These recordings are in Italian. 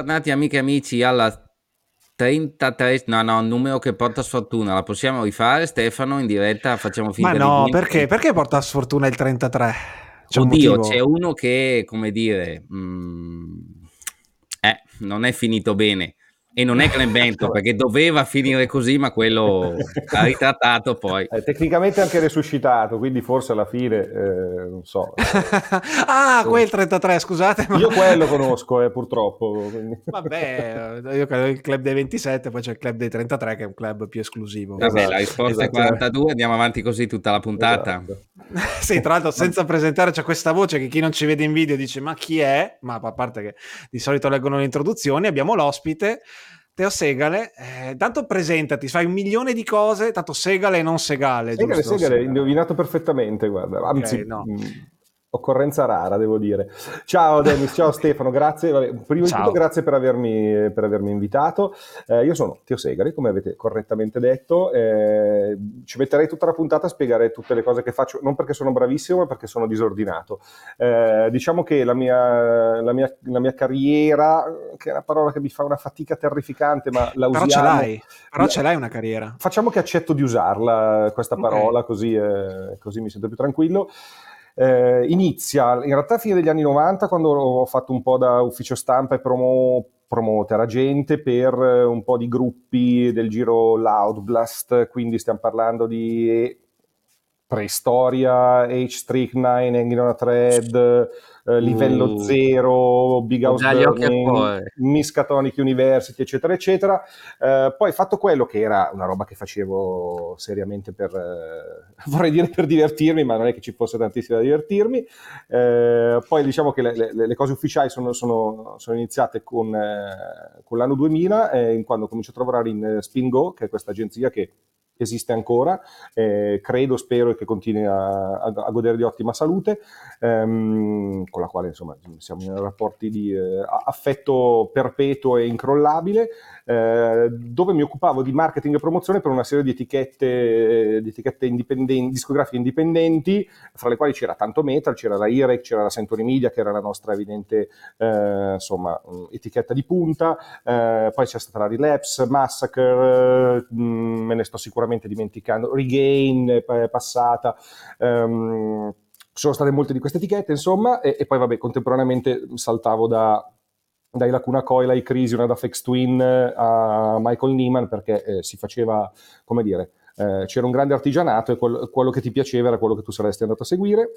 Bentornati amiche e amici alla 33, no no, un numero che porta sfortuna, la possiamo rifare Stefano in diretta, facciamo finta Ma no, perché? Perché porta sfortuna il 33? C'è Oddio, c'è uno che, come dire, mm, eh, non è finito bene. E non è Glenn Benton perché doveva finire così, ma quello ha ritrattato poi. È tecnicamente anche resuscitato, quindi forse alla fine, eh, non so. ah, quel 33, scusate. Ma... Io quello conosco, eh, purtroppo. Quindi. Vabbè, io credo il club dei 27, poi c'è il club dei 33 che è un club più esclusivo. Vabbè, esatto, la risposta esatto. è 42, andiamo avanti così tutta la puntata. Esatto. sì, tra l'altro senza presentare c'è questa voce che chi non ci vede in video dice ma chi è? Ma a parte che di solito leggono le introduzioni, abbiamo l'ospite Teo Segale, eh, tanto presentati, fai un milione di cose, tanto Segale e non Segale. Segale, Segale, Segale, indovinato perfettamente, guarda. Anzi, okay, no. mh, mm, occorrenza rara, devo dire. Ciao Denis, ciao Stefano, grazie. Vabbè, prima ciao. di tutto grazie per avermi, per avermi invitato. Eh, io sono Teo Segari, come avete correttamente detto. Eh, ci metterei tutta la puntata a spiegare tutte le cose che faccio, non perché sono bravissimo, ma perché sono disordinato. Eh, diciamo che la mia, la, mia, la mia, carriera, che è una parola che mi fa una fatica terrificante, ma la usiamo... Però ce l'hai, però ce l'hai una carriera. Facciamo che accetto di usarla, questa parola, okay. così, eh, così mi sento più tranquillo eh, inizia in realtà a fine degli anni 90 quando ho fatto un po' da ufficio stampa e promo, promoter agente per un po' di gruppi del giro Loud Blast, quindi stiamo parlando di preistoria, H-Strychnine, Hanging on a Thread, eh, livello 0, uh, Big House Burning, Miskatonic University, eccetera, eccetera. Eh, poi fatto quello che era una roba che facevo seriamente per, eh, vorrei dire per divertirmi, ma non è che ci fosse tantissimo da divertirmi. Eh, poi diciamo che le, le, le cose ufficiali sono, sono, sono iniziate con, eh, con, l'anno 2000, eh, quando ho cominciato a lavorare in Spingo, che è questa agenzia che esiste ancora, eh, credo, spero che continui a, a, a, godere di ottima salute, ehm, con la quale insomma siamo in rapporti di eh, affetto perpetuo e incrollabile, eh, dove mi occupavo di marketing e promozione per una serie di etichette, di etichette indipendenti, discografiche indipendenti, fra le quali c'era tanto metal, c'era la IREC, c'era la Century Media, che era la nostra evidente eh, insomma, etichetta di punta, eh, poi c'è stata la Relapse, Massacre, mh, me ne sto sicuramente sicuramente dimenticando, Regain è passata, um, sono state molte di queste etichette, insomma, e, e poi vabbè, contemporaneamente saltavo da, dai Lacuna Coil ai Crisium ad Afex Twin a Michael Neiman perché eh, si faceva, come dire, eh, c'era un grande artigianato e quel, quello che ti piaceva era quello che tu saresti andato a seguire.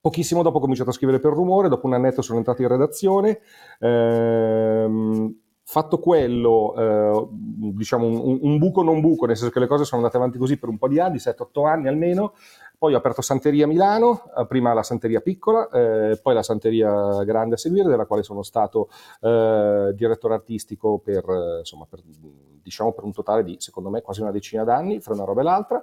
Pochissimo dopo ho cominciato a scrivere per rumore, dopo un annetto sono entrato in redazione. Ehm, Fatto quello, eh, diciamo un, un, buco non buco, nel senso che le cose sono andate avanti così per un po' di anni, 7-8 anni almeno, poi ho aperto Santeria Milano, eh, prima la Santeria piccola, eh, poi la Santeria grande a seguire, della quale sono stato eh, direttore artistico per, insomma, per, diciamo per un totale di, secondo me, quasi una decina d'anni, fra una roba e l'altra.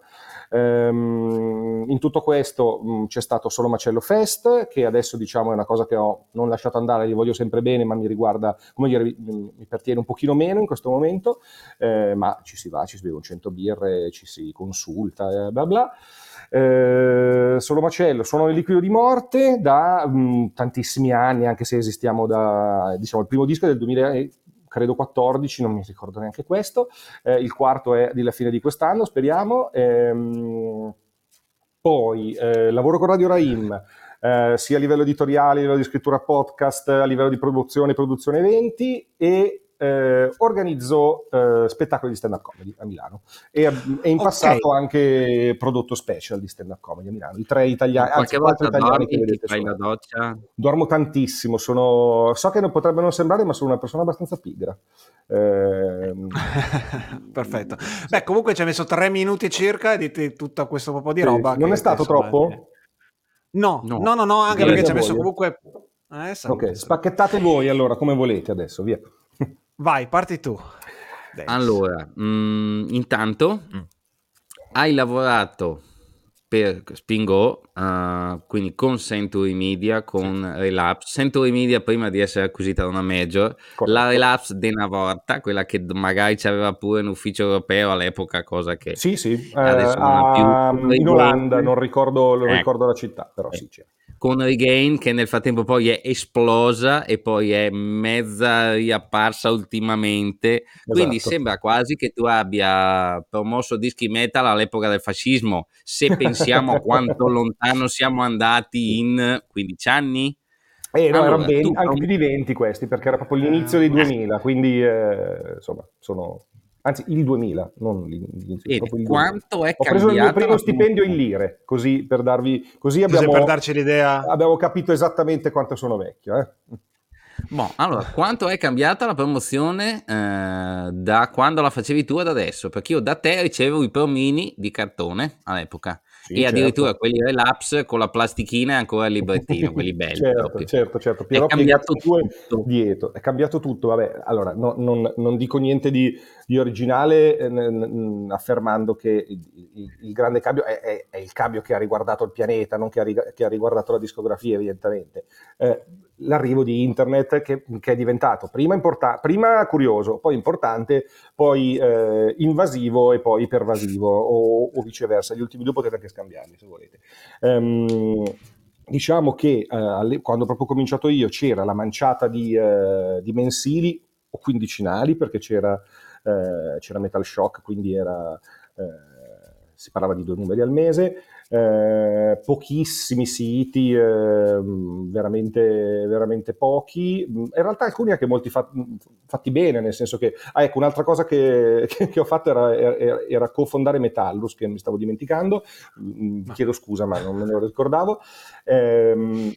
Ehm, in tutto questo mh, mm, c'è stato solo Macello Fest, che adesso diciamo è una cosa che ho non lasciato andare, gli voglio sempre bene, ma mi riguarda, come dire, mi, mi pertiene un pochino meno in questo momento, eh, ma ci si va, ci si beve un 100 birre, ci si consulta, eh, bla bla. Eh, Solo Macello, sono il liquido di morte da mh, mm, tantissimi anni, anche se esistiamo da, diciamo, il primo disco è del 2000, credo 14, non mi ricordo neanche questo, eh, il quarto è della fine di quest'anno, speriamo. Ehm, poi eh, lavoro con Radio Raim, eh, sia a livello editoriale, a livello di scrittura podcast, a livello di produzione, produzione eventi e eh, organizzo eh, spettacoli di stand-up comedy a Milano e, e in okay. passato anche prodotto special di stand-up comedy a Milano. I tre italiani, qualche anzi, volta italiani dormi, che fai la doccia? Dormo tantissimo, sono, so che non potrebbe non sembrare, ma sono una persona abbastanza pigra. Eh, Perfetto. Beh, comunque ci hai messo tre minuti circa e dite tutto questo po' di sì, roba. Non è stato troppo? È... No, no, no, no, no, anche perché ci hai messo comunque... Eh, ok, spacchettate voi allora come volete adesso, via. Vai, parti tu. Dance. Allora, mh, mm, intanto mm. hai lavorato per Spingo, uh, quindi con Century Media, con sì. Relapse. Century Media prima di essere acquisita da una major, Corretto. la Relapse de una volta, quella che magari c'aveva pure un ufficio europeo all'epoca, cosa che sì, sì. adesso eh, non ha più. In Olanda, non ricordo, non ecco. ricordo la città, però eh. sì c'è con Regain che nel frattempo poi è esplosa e poi è mezza riapparsa ultimamente. Esatto. Quindi sembra quasi che tu abbia promosso dischi metal all'epoca del fascismo. Se pensiamo a quanto lontano siamo andati in 15 anni. Eh, no, allora, erano 20, anche più di 20 questi, perché era proprio l'inizio dei 2000, quindi eh, insomma, sono anzi il 2000, non l'inizio. quanto è cambiato? Ho preso il mio primo stipendio in lire, così per darvi, così abbiamo, per darci l'idea. Abbiamo capito esattamente quanto sono vecchio. Eh? Bon, allora, quanto è cambiata la promozione eh, da quando la facevi tu ad adesso? Perché io da te ricevevo i promini di cartone all'epoca. Sì, e addirittura certo. quelli relapse con la plastichina e ancora il librettino, quelli belli. certo, proprio. certo, certo. È cambiato tutto. Dietro. È cambiato tutto, vabbè, allora no, non, non, dico niente di, di originale eh, n- affermando che il, il, il grande cambio è, è, è, il cambio che ha riguardato il pianeta, non che ha, che ha riguardato la discografia evidentemente. Eh, l'arrivo di internet che, che è diventato prima, importa- prima, curioso, poi importante, poi eh, invasivo e poi pervasivo o, o, viceversa. Gli ultimi due potete anche scambiarli se volete. Um, diciamo che eh, quando proprio ho cominciato io c'era la manciata di, eh, di mensili o quindicinali perché c'era, eh, c'era Metal Shock, quindi era, eh, si parlava di due numeri al mese eh, pochissimi siti, eh, veramente, veramente pochi, in realtà alcuni anche molti fat- fatti bene, nel senso che, ah, ecco, un'altra cosa che, che, che ho fatto era, era, era, cofondare Metallus, che mi stavo dimenticando, mm, vi chiedo scusa ma non me lo ricordavo. Eh,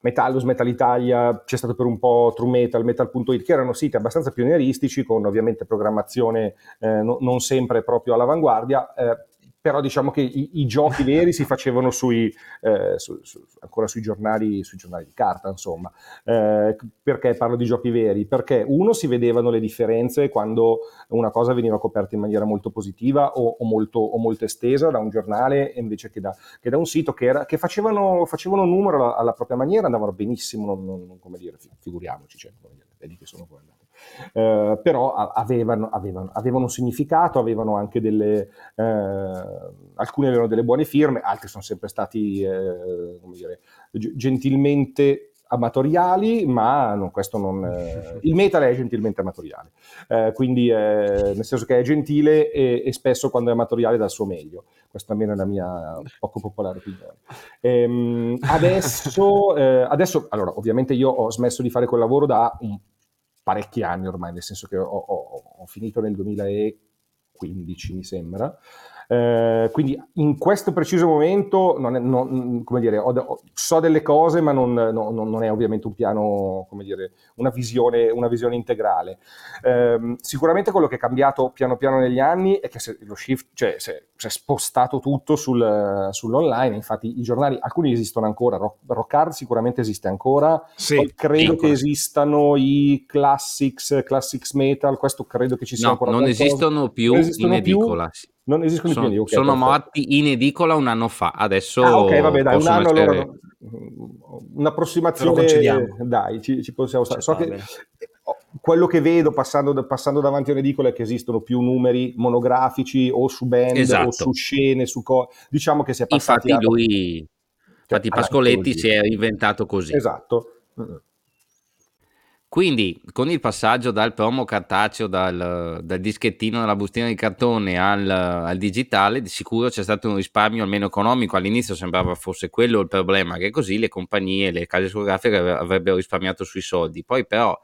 Metallus, Metal Italia, c'è stato per un po' True Metal, Metal.it, che erano siti abbastanza pionieristici, con ovviamente programmazione eh, no, non sempre proprio all'avanguardia, eh, però diciamo che i, i giochi veri si facevano sui, eh, su, su, ancora sui giornali, sui giornali, di carta, insomma. Eh, perché parlo di giochi veri? Perché uno si vedevano le differenze quando una cosa veniva coperta in maniera molto positiva o, o, molto, o molto, estesa da un giornale invece che da, che da un sito che, era, che facevano, facevano, numero alla, alla, propria maniera, andavano benissimo, non, non, come dire, figuriamoci, cioè, vedi che sono poi eh, però avevano, avevano, avevano, un significato, avevano anche delle, eh, alcuni avevano delle buone firme, altri sono sempre stati eh, dire, gentilmente amatoriali, ma no, questo non, eh, il metal è gentilmente amatoriale, eh, quindi eh, nel senso che è gentile e, e, spesso quando è amatoriale dà il suo meglio. Questa almeno è la mia poco popolare opinione. Ehm, adesso, eh, adesso, allora, ovviamente io ho smesso di fare quel lavoro da un parecchi anni ormai, nel senso che ho, ho, ho finito nel 2015 mi sembra, eh, quindi in questo preciso momento non è, non, come dire, ho, ho, so delle cose, ma non, non, non, è ovviamente un piano, come dire, una visione, una visione integrale. Eh, sicuramente quello che è cambiato piano piano negli anni è che se, lo shift, cioè si è spostato tutto sul, sull'online, infatti i giornali, alcuni esistono ancora, Rock, Rockard sicuramente esiste ancora, sì, credo che esistano i classics, classics metal, questo credo che ci sia no, ancora. Non esistono più esistono in edicola. Più, non esistono sono, più. Okay, sono morti in edicola un anno fa. Adesso. Ah, ok, vabbè, dai, un anno essere... allora. Un'approssimazione. Dai, ci, ci possiamo stare. So che, quello che vedo passando, passando, davanti a un'edicola è che esistono più numeri monografici o su band esatto. o su scene, su co- diciamo che si è passati Infatti, a... lui. Cioè, infatti, Pascoletti si è inventato così. Esatto. Quindi con il passaggio dal promo cartaceo, dal, dal dischettino dalla bustina di cartone al, al, digitale, di sicuro c'è stato un risparmio almeno economico. All'inizio sembrava fosse quello il problema, che così le compagnie, le case discografiche avrebbero risparmiato sui soldi. Poi però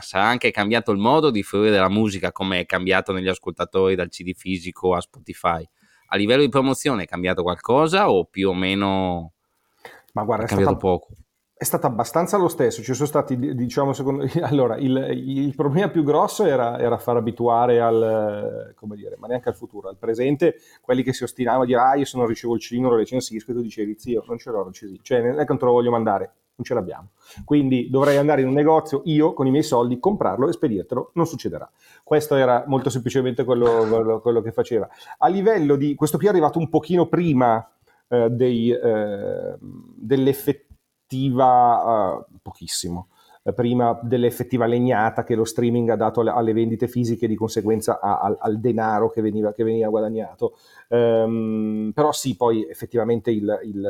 sarà anche cambiato il modo di fruire la musica, come è cambiato negli ascoltatori dal CD fisico a Spotify. A livello di promozione è cambiato qualcosa o più o meno Ma guarda, è cambiato stata... poco? È stato abbastanza lo stesso, ci sono stati, diciamo, secondo allora, il, il problema più grosso era, era, far abituare al, come dire, ma neanche al futuro, al presente, quelli che si ostinavano a dire, ah, io se non ricevo il cilindro recensisco, e tu dicevi, zio, non ce l'ho recensito, cioè non è che non te lo voglio mandare, non ce l'abbiamo. Quindi dovrei andare in un negozio io con i miei soldi, comprarlo e spedirtelo, non succederà. Questo era molto semplicemente quello, quello, quello che faceva. A livello di, questo qui è arrivato un pochino prima eh, dei, eh, dell'effettivo effettiva uh, pochissimo eh, prima dell'effettiva legnata che lo streaming ha dato alle, alle vendite fisiche, di conseguenza a, al, al, denaro che veniva, che veniva guadagnato. Um, però sì, poi effettivamente il, il,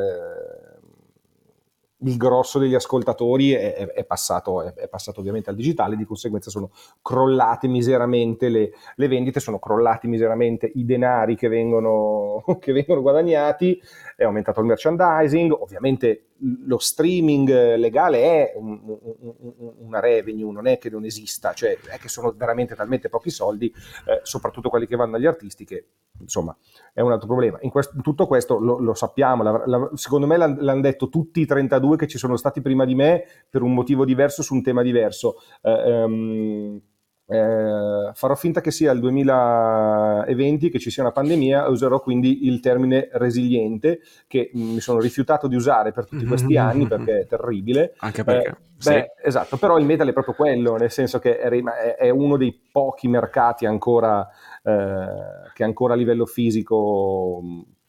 il grosso degli ascoltatori è, è, è, passato, è, passato, ovviamente al digitale, di conseguenza sono crollate miseramente le, le vendite, sono crollati miseramente i denari che vengono, che vengono guadagnati, è aumentato il merchandising, ovviamente lo streaming legale è un, un, una revenue, non è che non esista, cioè è che sono veramente talmente pochi soldi, eh, soprattutto quelli che vanno agli artisti, che insomma è un altro problema. In questo, tutto questo lo, lo sappiamo, la, la, secondo me l'hanno, l'hanno, detto tutti i 32 che ci sono stati prima di me per un motivo diverso su un tema diverso. Eh, um, eh, farò finta che sia il 2020, che ci sia una pandemia, userò quindi il termine resiliente che mi sono rifiutato di usare per tutti questi anni perché è terribile. Anche perché... Eh, sì. beh, esatto, però il metal è proprio quello, nel senso che è, è uno dei pochi mercati ancora, eh, che ancora a livello fisico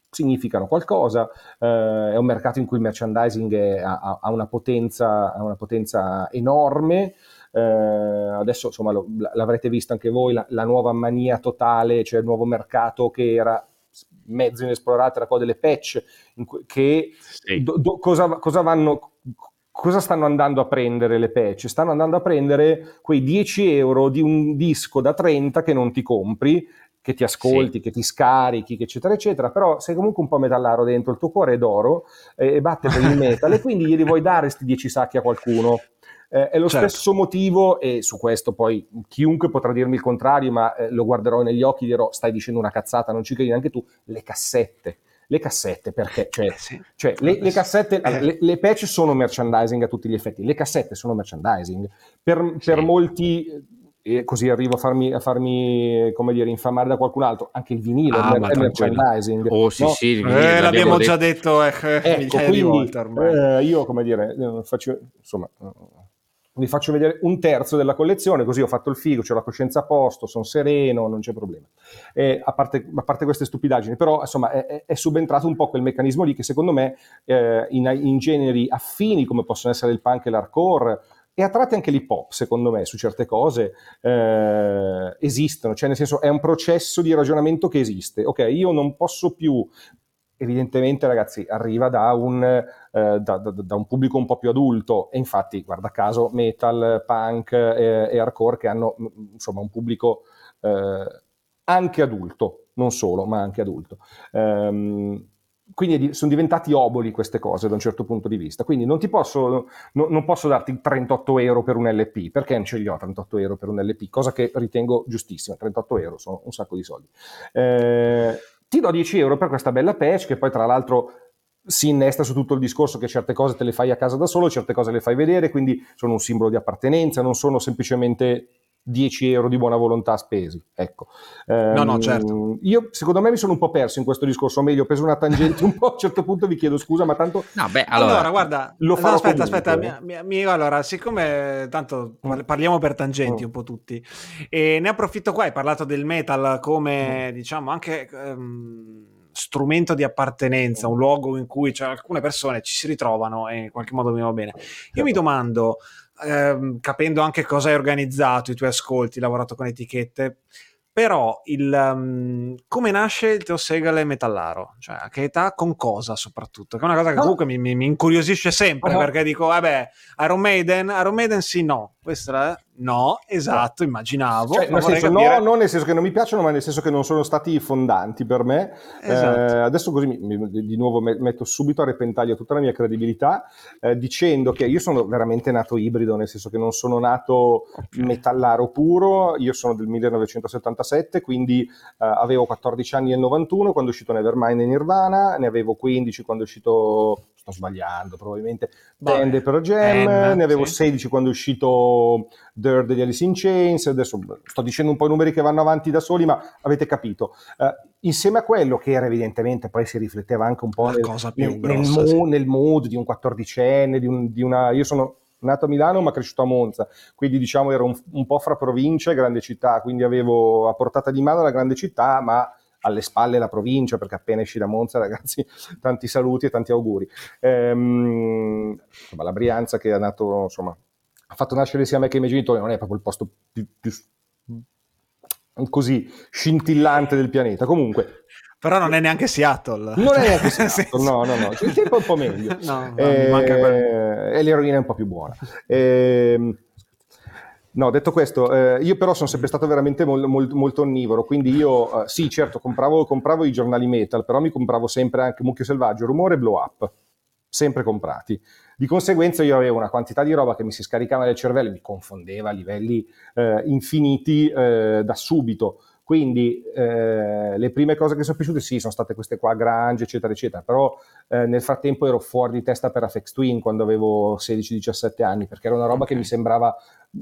significano qualcosa, eh, è un mercato in cui il merchandising è, ha, ha, una potenza, ha, una potenza, enorme, eh, adesso insomma lo, l'avrete visto anche voi, la, la, nuova mania totale, cioè il nuovo mercato che era mezzo inesplorato, era quello delle patch, cui, che sì. do, do, cosa, cosa vanno cosa stanno andando a prendere le patch? Stanno andando a prendere quei 10 euro di un disco da 30 che non ti compri, che ti ascolti, sì. che ti scarichi, eccetera, eccetera, però sei comunque un po' metallaro dentro, il tuo cuore è d'oro eh, e batte per il metal e quindi glieli vuoi dare questi 10 sacchi a qualcuno. Eh, è lo certo. stesso motivo, e su questo poi chiunque potrà dirmi il contrario, ma eh, lo guarderò negli occhi e dirò: stai dicendo una cazzata, non ci credi neanche tu. Le cassette. Le cassette, perché? Cioè, eh sì. cioè le, le, cassette, eh. le, le, patch sono merchandising a tutti gli effetti, le cassette sono merchandising. Per, sì. per molti e così arrivo a farmi, a farmi, come dire, infamare da qualcun altro, anche il vinile ah, è merchandising. Oh sì, no? sì, il vinile, eh, l'abbiamo già detto, eh, ecco, quindi, eh, io, come dire, faccio, insomma, vi faccio vedere un terzo della collezione, così ho fatto il figo, ho la coscienza a posto, sono sereno, non c'è problema. Eh, a, parte, a, parte, queste stupidaggini, però insomma è, è, subentrato un po' quel meccanismo lì che secondo me eh, in, in, generi affini come possono essere il punk e l'hardcore e a tratti anche l'hip hop, secondo me, su certe cose eh, esistono, cioè nel senso è un processo di ragionamento che esiste. Ok, io non posso più evidentemente ragazzi arriva da un, eh, da, da, da un, pubblico un po' più adulto e infatti guarda caso metal, punk e, e hardcore che hanno insomma un pubblico eh, anche adulto, non solo ma anche adulto. Um, quindi sono diventati oboli queste cose da un certo punto di vista. Quindi non posso, no, non posso darti 38 euro per un LP, perché non ce li ho 38 euro per un LP, cosa che ritengo giustissima. 38 euro sono un sacco di soldi. Eh, ti do 10 euro per questa bella patch che poi tra l'altro si innesta su tutto il discorso che certe cose te le fai a casa da solo, certe cose le fai vedere, quindi sono un simbolo di appartenenza, non sono semplicemente 10 euro di buona volontà spesi. Ecco. Um, no, no, ehm, certo. Io, secondo me, mi sono un po' perso in quesro discorso, o meglio, ho preso una tangente un po', a un certo punto vi chiedo scusa, ma tanto... No, beh, allora, allora guarda, lo farò aspetta, aspetta, mi, mi, mi, allora, siccome tanto parliamo per tangenti mm. un po' tutti, e ne approfitto qua, hai parlato del metal come, mm. diciamo, anche... Um, strumento di appartenenza, un luogo in cui cioè, alcune persone ci si ritrovano e in qualche modo mi va bene. Io mi domando, ehm, capendo anche cosa hai organizzato, i tuoi ascolti, lavorato con etichette, però il, um, come nasce il Teo Segale metallaro? Cioè, a che età, con cosa soprattutto? Che è una cosa che comunque mi, mi, mi incuriosisce sempre, uh-huh. perché dico, vabbè, Iron Maiden, Iron Maiden sì, no, questa No, esatto, immaginavo. Cioè, nel senso, capire... No, non nel senso che non mi piacciono, ma nel senso che non sono stati fondanti per me. Esatto. Eh, adesso così mi, mi, di nuovo metto subito a repentaglio tutta la mia credibilità eh, dicendo che io sono veramente nato ibrido, nel senso che non sono nato okay. metallaro puro, io sono del 1977, quindi eh, avevo 14 anni nel 91 quando è uscito Nevermind e Nirvana, ne avevo 15 quando è uscito sto sbagliando probabilmente, Band Pro Jam, ne avevo sì. 16 quando è uscito Dirt degli Alice in Chains, adesso sto dicendo un po' i numeri che vanno avanti da soli, ma avete capito. Uh, insieme a quello che era evidentemente, poi si rifletteva anche un po' nel, nel, nel, grossa, mood, nel, mood, di un quattordicenne, di, un, di una... Io sono nato a Milano ma cresciuto a Monza, quindi diciamo ero un, un po' fra provincia e grande città, quindi avevo a portata di mano la grande città, ma alle spalle la provincia, perché appena esci da Monza, ragazzi, tanti saluti e tanti auguri. Ehm, insomma, la Brianza che ha, nato, insomma, ha fatto nascere sia me che i miei genitori, non è proprio il posto più, più così scintillante del pianeta. Comunque, Però non è neanche Seattle. Non è neanche Seattle, no, no, no. Il tempo è un po' meglio. no, no, eh, e l'eroina è un po' più buona. Eh, No, detto questo, eh, io però sono sempre stato veramente mol, mol, molto onnivoro, quindi io eh, sì, certo, compravo, compravo, i giornali metal, però mi compravo sempre anche Mucchio Selvaggio, Rumore e Blow Up, sempre comprati. Di conseguenza io avevo una quantità di roba che mi si scaricava nel cervello e mi confondeva a livelli eh, infiniti eh, da subito. Quindi eh, le prime cose che sono piaciute sì, sono state queste qua, Grange, eccetera, eccetera, però eh, nel frattempo ero fuori di testa per Afex Twin quando avevo 16-17 anni, perché era una roba che mi sembrava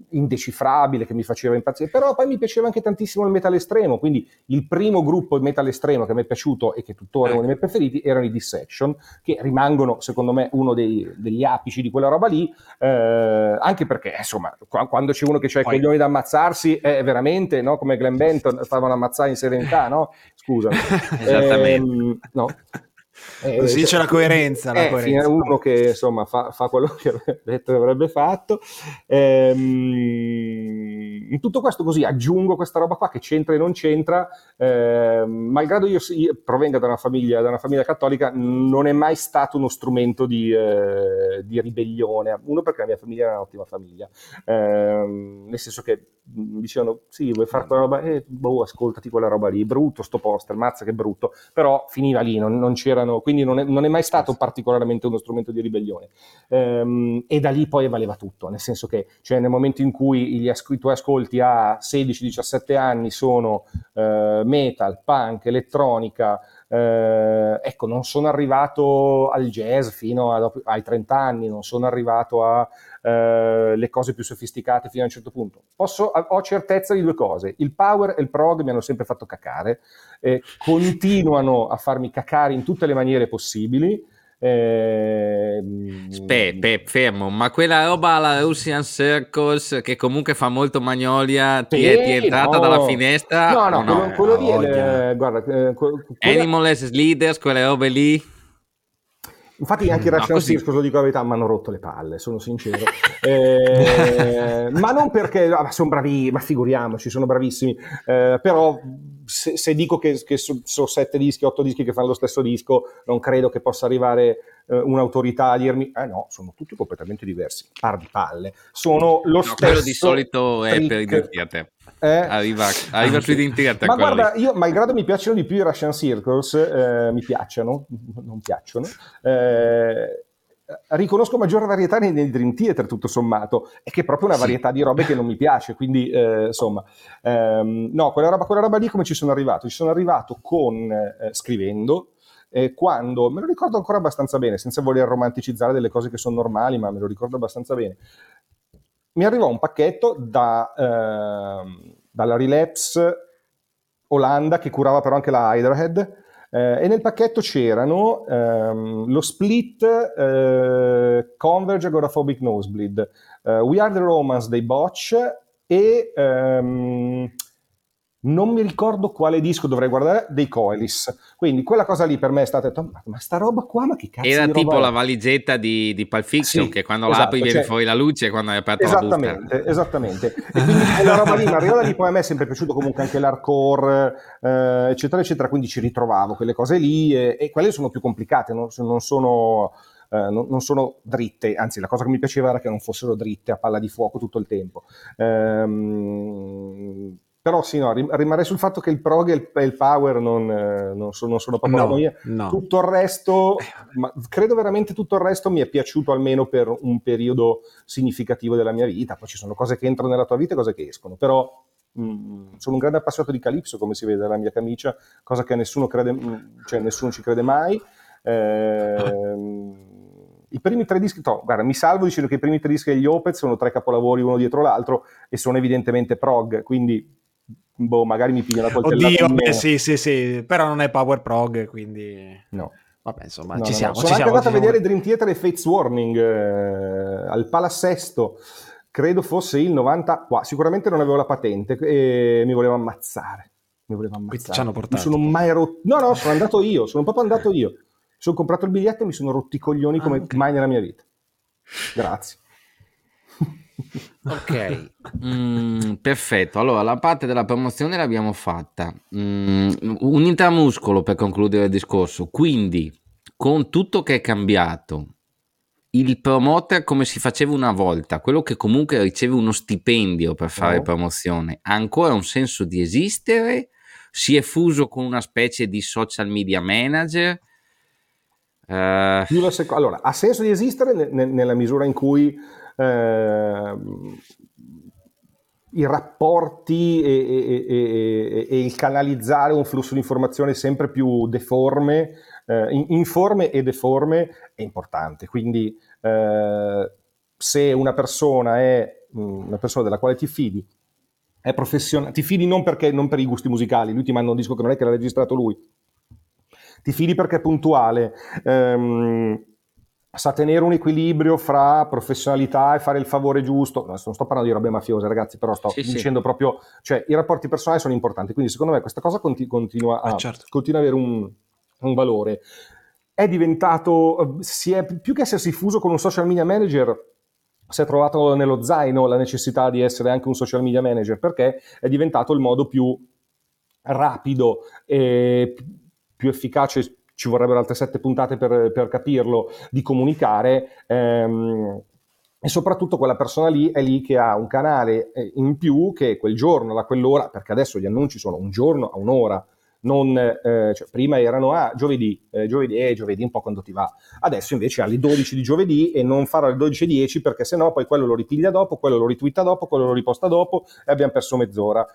indecifrabile che mi faceva impazzire, però poi mi piaceva anche tantissimo il metal estremo, quindi il primo gruppo di metal estremo che mi è piaciuto e che tuttora è uno dei miei preferiti erano i Dissection, che rimangono secondo me uno dei, degli apici di quella roba lì, eh, anche perché insomma quando c'è uno che ha i coglioni da ammazzarsi è veramente no? come Glenn Benton stavano ammazzare in serenità, no? Scusa. Esattamente. Eh, no. Eh, Così c'è la coerenza. La eh, coerenza. uno che insomma fa, fa, quello che avrebbe detto che avrebbe fatto. Ehm, in tutto questo così aggiungo questa roba qua che c'entra e non c'entra, ehm, malgrado io, io, provenga da una, famiglia, da una, famiglia, cattolica, non è mai stato uno strumento di, eh, di, ribellione. Uno perché la mia famiglia era un'ottima famiglia, ehm, nel senso che mi dicevano sì, vuoi fare quella roba, eh, boh, ascoltati quella roba lì, brutto sto poster, mazza che brutto, però finiva lì, non, non c'erano, quindi non è, non è, mai stato particolarmente uno strumento di ribellione. Ehm, e da lì poi valeva tutto, nel senso che cioè, nel momento in cui gli as- i tuoi ascolti a 16-17 anni sono eh, metal, punk, elettronica, eh, ecco, non sono arrivato al jazz fino a, ai 30 anni, non sono arrivato alle eh, cose più sofisticate fino a un certo punto. Posso, ho certezza di due cose. Il power e il prog mi hanno sempre fatto cacare, eh, continuano a farmi cacare in tutte le maniere possibili. Eh, Spe, pe, fermo, ma quella roba alla Russian Circus che comunque fa molto magnolia ti, è, ti è entrata no. dalla finestra? No, no, no, quello, quello lì è, guarda, eh, quella... Animalist Leaders, quelle robe lì. Infatti anche i mm, Russian no, Circus, lo dico la verità, mi hanno rotto le palle, sono sincero. eh, ma non perché ah, sono bravi, ma figuriamoci, sono bravissimi, eh, però se, se, dico che, che sono so sette dischi, otto dischi che fanno lo stesso disco, non credo che possa arrivare eh, un'autorità a dirmi, eh no, sono tutti completamente diversi, par di palle. Sono lo no, stesso. Quello di solito è trick. per dirti a te. Eh, arriva, arriva più internet. Ma guarda, lì. io, malgrado mi piacciono di più i Russian Circles, eh, mi piacciono, non piacciono, eh, riconosco maggiore varietà nei, nei, Dream Theater tutto sommato e che è proprio una sì. varietà di robe che non mi piace quindi eh, insomma ehm, no quella roba, quella roba lì come ci sono arrivato ci sono arrivato con eh, scrivendo quando me lo ricordo ancora abbastanza bene senza voler romanticizzare delle cose che sono normali ma me lo ricordo abbastanza bene mi arrivò un pacchetto da, ehm, dalla Relapse Olanda che curava però anche la Hyderhead eh, e nel pacchetto c'erano ehm, lo split eh, Converge Agoraphobic Nosebleed, uh, We Are the Romans dei Botch e ehm, non mi ricordo quale disco dovrei guardare, dei Coelis. Quindi quella cosa lì per me è stata, ma, ma sta roba qua, ma che cazzo Era tipo la valigetta di, di Pulp Fiction, sì, che quando esatto, la apri viene cioè, fuori la luce quando hai aperto la busta. Esattamente, esattamente. E quindi quella roba lì, ma arriva lì, poi a me è sempre piaciuto comunque anche l'hardcore, eh, eccetera, eccetera, quindi ci ritrovavo quelle cose lì e, e quelle sono più complicate, non, non sono... Uh, non, non, sono dritte, anzi la cosa che mi piaceva era che non fossero dritte a palla di fuoco tutto il tempo. Um, però sì, no, rimarrei sul fatto che il prog e il, il power non, eh, non, sono, non, sono, proprio no, la mia. No. Tutto il resto, ma credo veramente tutto il resto mi è piaciuto almeno per un periodo significativo della mia vita. Poi ci sono cose che entrano nella tua vita e cose che escono, però mh, mm, sono un grande appassionato di Calypso, come si vede dalla mia camicia, cosa che nessuno, crede, mm, cioè nessuno ci crede mai. Eh, i primi tre dischi, no, guarda, mi salvo dicendo che i primi tre dischi degli Opeth sono tre capolavori uno dietro l'altro e sono evidentemente prog, quindi boh, magari mi piglio la coltellata. Oddio, beh, sì, sì, sì, però non è Power Prog, quindi... No. Vabbè, insomma, no, ci no, siamo. No. Sono ci anche andato a vedere Dream Theater e Fates Warning eh, al Palassesto, credo fosse il 90, qua, sicuramente non avevo la patente e mi voleva ammazzare. Mi voleva ammazzare. Ci hanno portato. Mi sono mai rotto. No, no, sono andato io, sono proprio andato io. Mi sono comprato il biglietto e mi sono rotti i coglioni come ah, okay. mai nella mia vita. Grazie. Ok, mm, perfetto. Allora, la parte della promozione l'abbiamo fatta. Mm, un intramuscolo per concludere il discorso. Quindi, con tutto che è cambiato, il promoter come si faceva una volta, quello che comunque riceve uno stipendio per fare oh. promozione, ha ancora un senso di esistere? Si è fuso con una specie di social media manager? Uh... Sec- allora, ha senso di esistere ne- ne- nella misura in cui eh, i rapporti e, e, e, e, il canalizzare un flusso di informazione sempre più deforme, eh, informe e deforme è importante. Quindi eh, se una persona è mm, una persona della quale ti fidi, è professionale, ti fidi non, perché, non per i gusti musicali, lui ti manda un disco che non è che l'ha registrato lui, ti fidi perché è puntuale, ehm, sa tenere un equilibrio fra professionalità e fare il favore giusto. Non sto parlando di robe mafiose, ragazzi, però sto sì, dicendo sì. proprio, cioè i rapporti personali sono importanti, quindi secondo me questa cosa conti- continua, a, eh certo. continua, ad avere un, un, valore. È diventato, si è, più che essersi fuso con un social media manager, si è trovato nello zaino la necessità di essere anche un social media manager perché è diventato il modo più rapido e più efficace ci vorrebbero altre sette puntate per, per capirlo, di comunicare. Ehm, e soprattutto quella persona lì è lì che ha un canale eh, in più che quel giorno, da quell'ora, perché adesso gli annunci sono un giorno a un'ora, non, eh, cioè, prima erano a ah, giovedì, eh, giovedì eh, giovedì un po' quando ti va. Adesso invece alle 12 di giovedì e non farò alle 12.10 perché sennò poi quello lo ripiglia dopo, quello lo ritwitta dopo, quello lo riposta dopo e abbiamo perso mezz'ora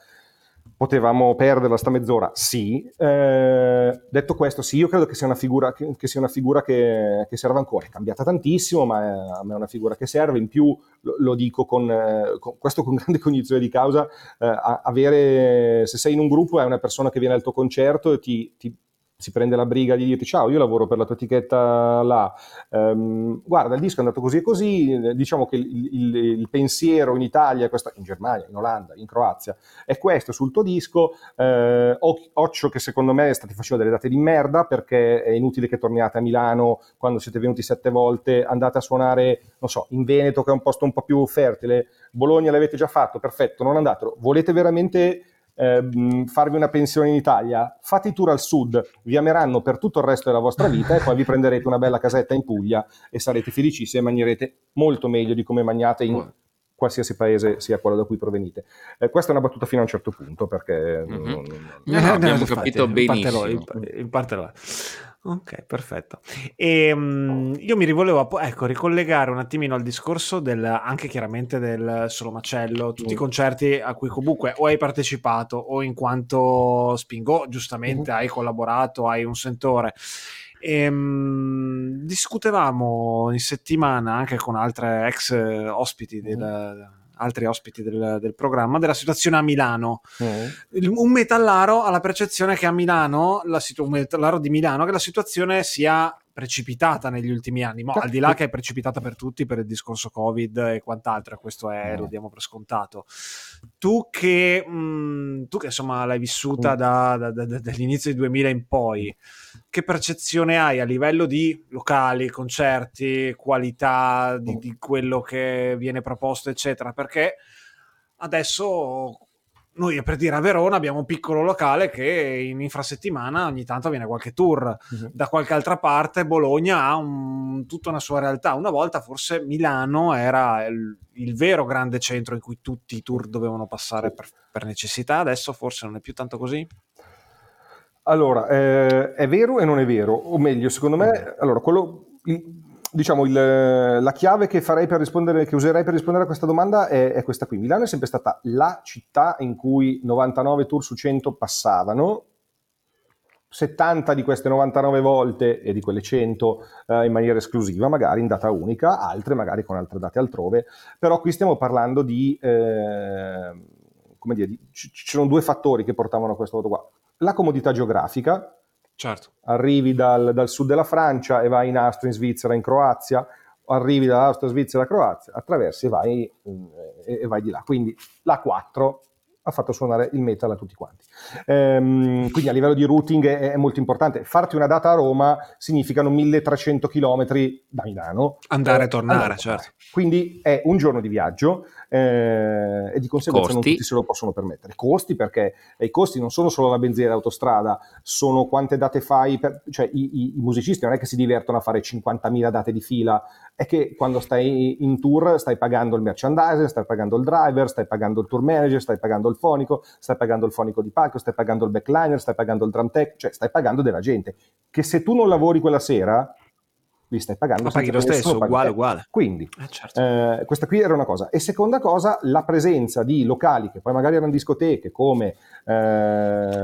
potevamo perderla sta mezz'ora? Sì. Eh, detto questo, sì, io credo che sia una figura, che, che, una figura che, che, serve ancora. È cambiata tantissimo, ma è, a me è una figura che serve. In più, lo, lo dico con, eh, con, questo con grande cognizione di causa, eh, avere, se sei in un gruppo è una persona che viene al tuo concerto e ti, ti si prende la briga di dirti ciao, io lavoro per la tua etichetta là, um, guarda il disco è andato così e così, diciamo che il, il, il pensiero in Italia, questa, in Germania, in Olanda, in Croazia, è questo sul tuo disco, eh, occhio che secondo me state facendo delle date di merda perché è inutile che torniate a Milano quando siete venuti sette volte, andate a suonare, non so, in Veneto che è un posto un po' più fertile, Bologna l'avete già fatto, perfetto, non andatelo, volete veramente eh, farvi una pensione in Italia, fate i tour al sud, vi ameranno per tutto il resto della vostra vita e poi vi prenderete una bella casetta in Puglia e sarete felicissimi e mangerete molto meglio di come mangiate in qualsiasi paese sia quello da cui provenite. Eh, questa è una battuta fino a un certo punto perché... Mm-hmm. Non, non, non... No, abbiamo capito benissimo. In parte, lo, in parte lo è. Ok, perfetto. E, um, io mi rivolevo a ecco, ricollegare un attimino al discorso del, anche chiaramente del Solo Macello, tutti mm. i concerti a cui comunque o hai partecipato o in quanto Spingo, giustamente mm. hai collaborato, hai un sentore. E, um, discutevamo in settimana anche con altre ex ospiti del, mm altri ospiti del, del programma, della situazione a Milano. Mm. Un metallaro ha la percezione che a Milano, la situ- un metallaro di Milano, che la situazione sia precipitata negli ultimi anni, ma al di là che è precipitata per tutti per il discorso Covid e quant'altro, questo è, lo diamo per scontato. Tu che, mh, mm, tu che insomma l'hai vissuta da, da, da, dall'inizio del 2000 in poi, che percezione hai a livello di locali, concerti, qualità di, di quello che viene proposto, eccetera? Perché adesso noi per dire a Verona abbiamo un piccolo locale che in infrasettimana ogni tanto viene qualche tour. Uh-huh. da qualche altra parte Bologna ha un, tutta una sua realtà. Una volta forse Milano era il, il, vero grande centro in cui tutti i tour dovevano passare per, per necessità. Adesso forse non è più tanto così? Allora eh, è vero e non è vero. O meglio secondo me allora quello diciamo, il, la chiave che, che userei per rispondere a questa domanda è, è, questa qui. Milano è sempre stata la città in cui 99 tour su 100 passavano. 70 di queste 99 volte e di quelle 100 eh, in maniera esclusiva, magari in data unica, altre magari con altre date altrove, però qui stiamo parlando di, eh, come dire, di, ci sono due fattori che portavano a questo voto qua. La comodità geografica, Certo. Arrivi dal, dal, sud della Francia e vai in Austria, in Svizzera, in Croazia, arrivi dall'Austria, Svizzera, Croazia, attraversi e vai, e, e vai di là. Quindi la 4 ha fatto suonare il metal a tutti quanti. Ehm, quindi a livello di routing è, è, molto importante. Farti una data a Roma significano 1300 km da Milano. Andare e tornare, certo. Quindi è un giorno di viaggio eh, e di conseguenza costi. non tutti se lo possono permettere. Costi perché i costi non sono solo la benzina d'autostrada, sono quante date fai, per, cioè i, i, i, musicisti non è che si divertono a fare 50.000 date di fila, è che quando stai in tour stai pagando il merchandising, stai pagando il driver, stai pagando il tour manager, stai pagando il fonico, stai pagando il fonico di palco, stai pagando il backliner, stai pagando il drum tech, cioè stai pagando della gente. Che se tu non lavori quella sera li stai pagando. Ma paghi lo stesso, uguale, te. uguale. Quindi, eh, certo. eh, questa qui era una cosa. E seconda cosa, la presenza di locali che poi magari erano discoteche come eh,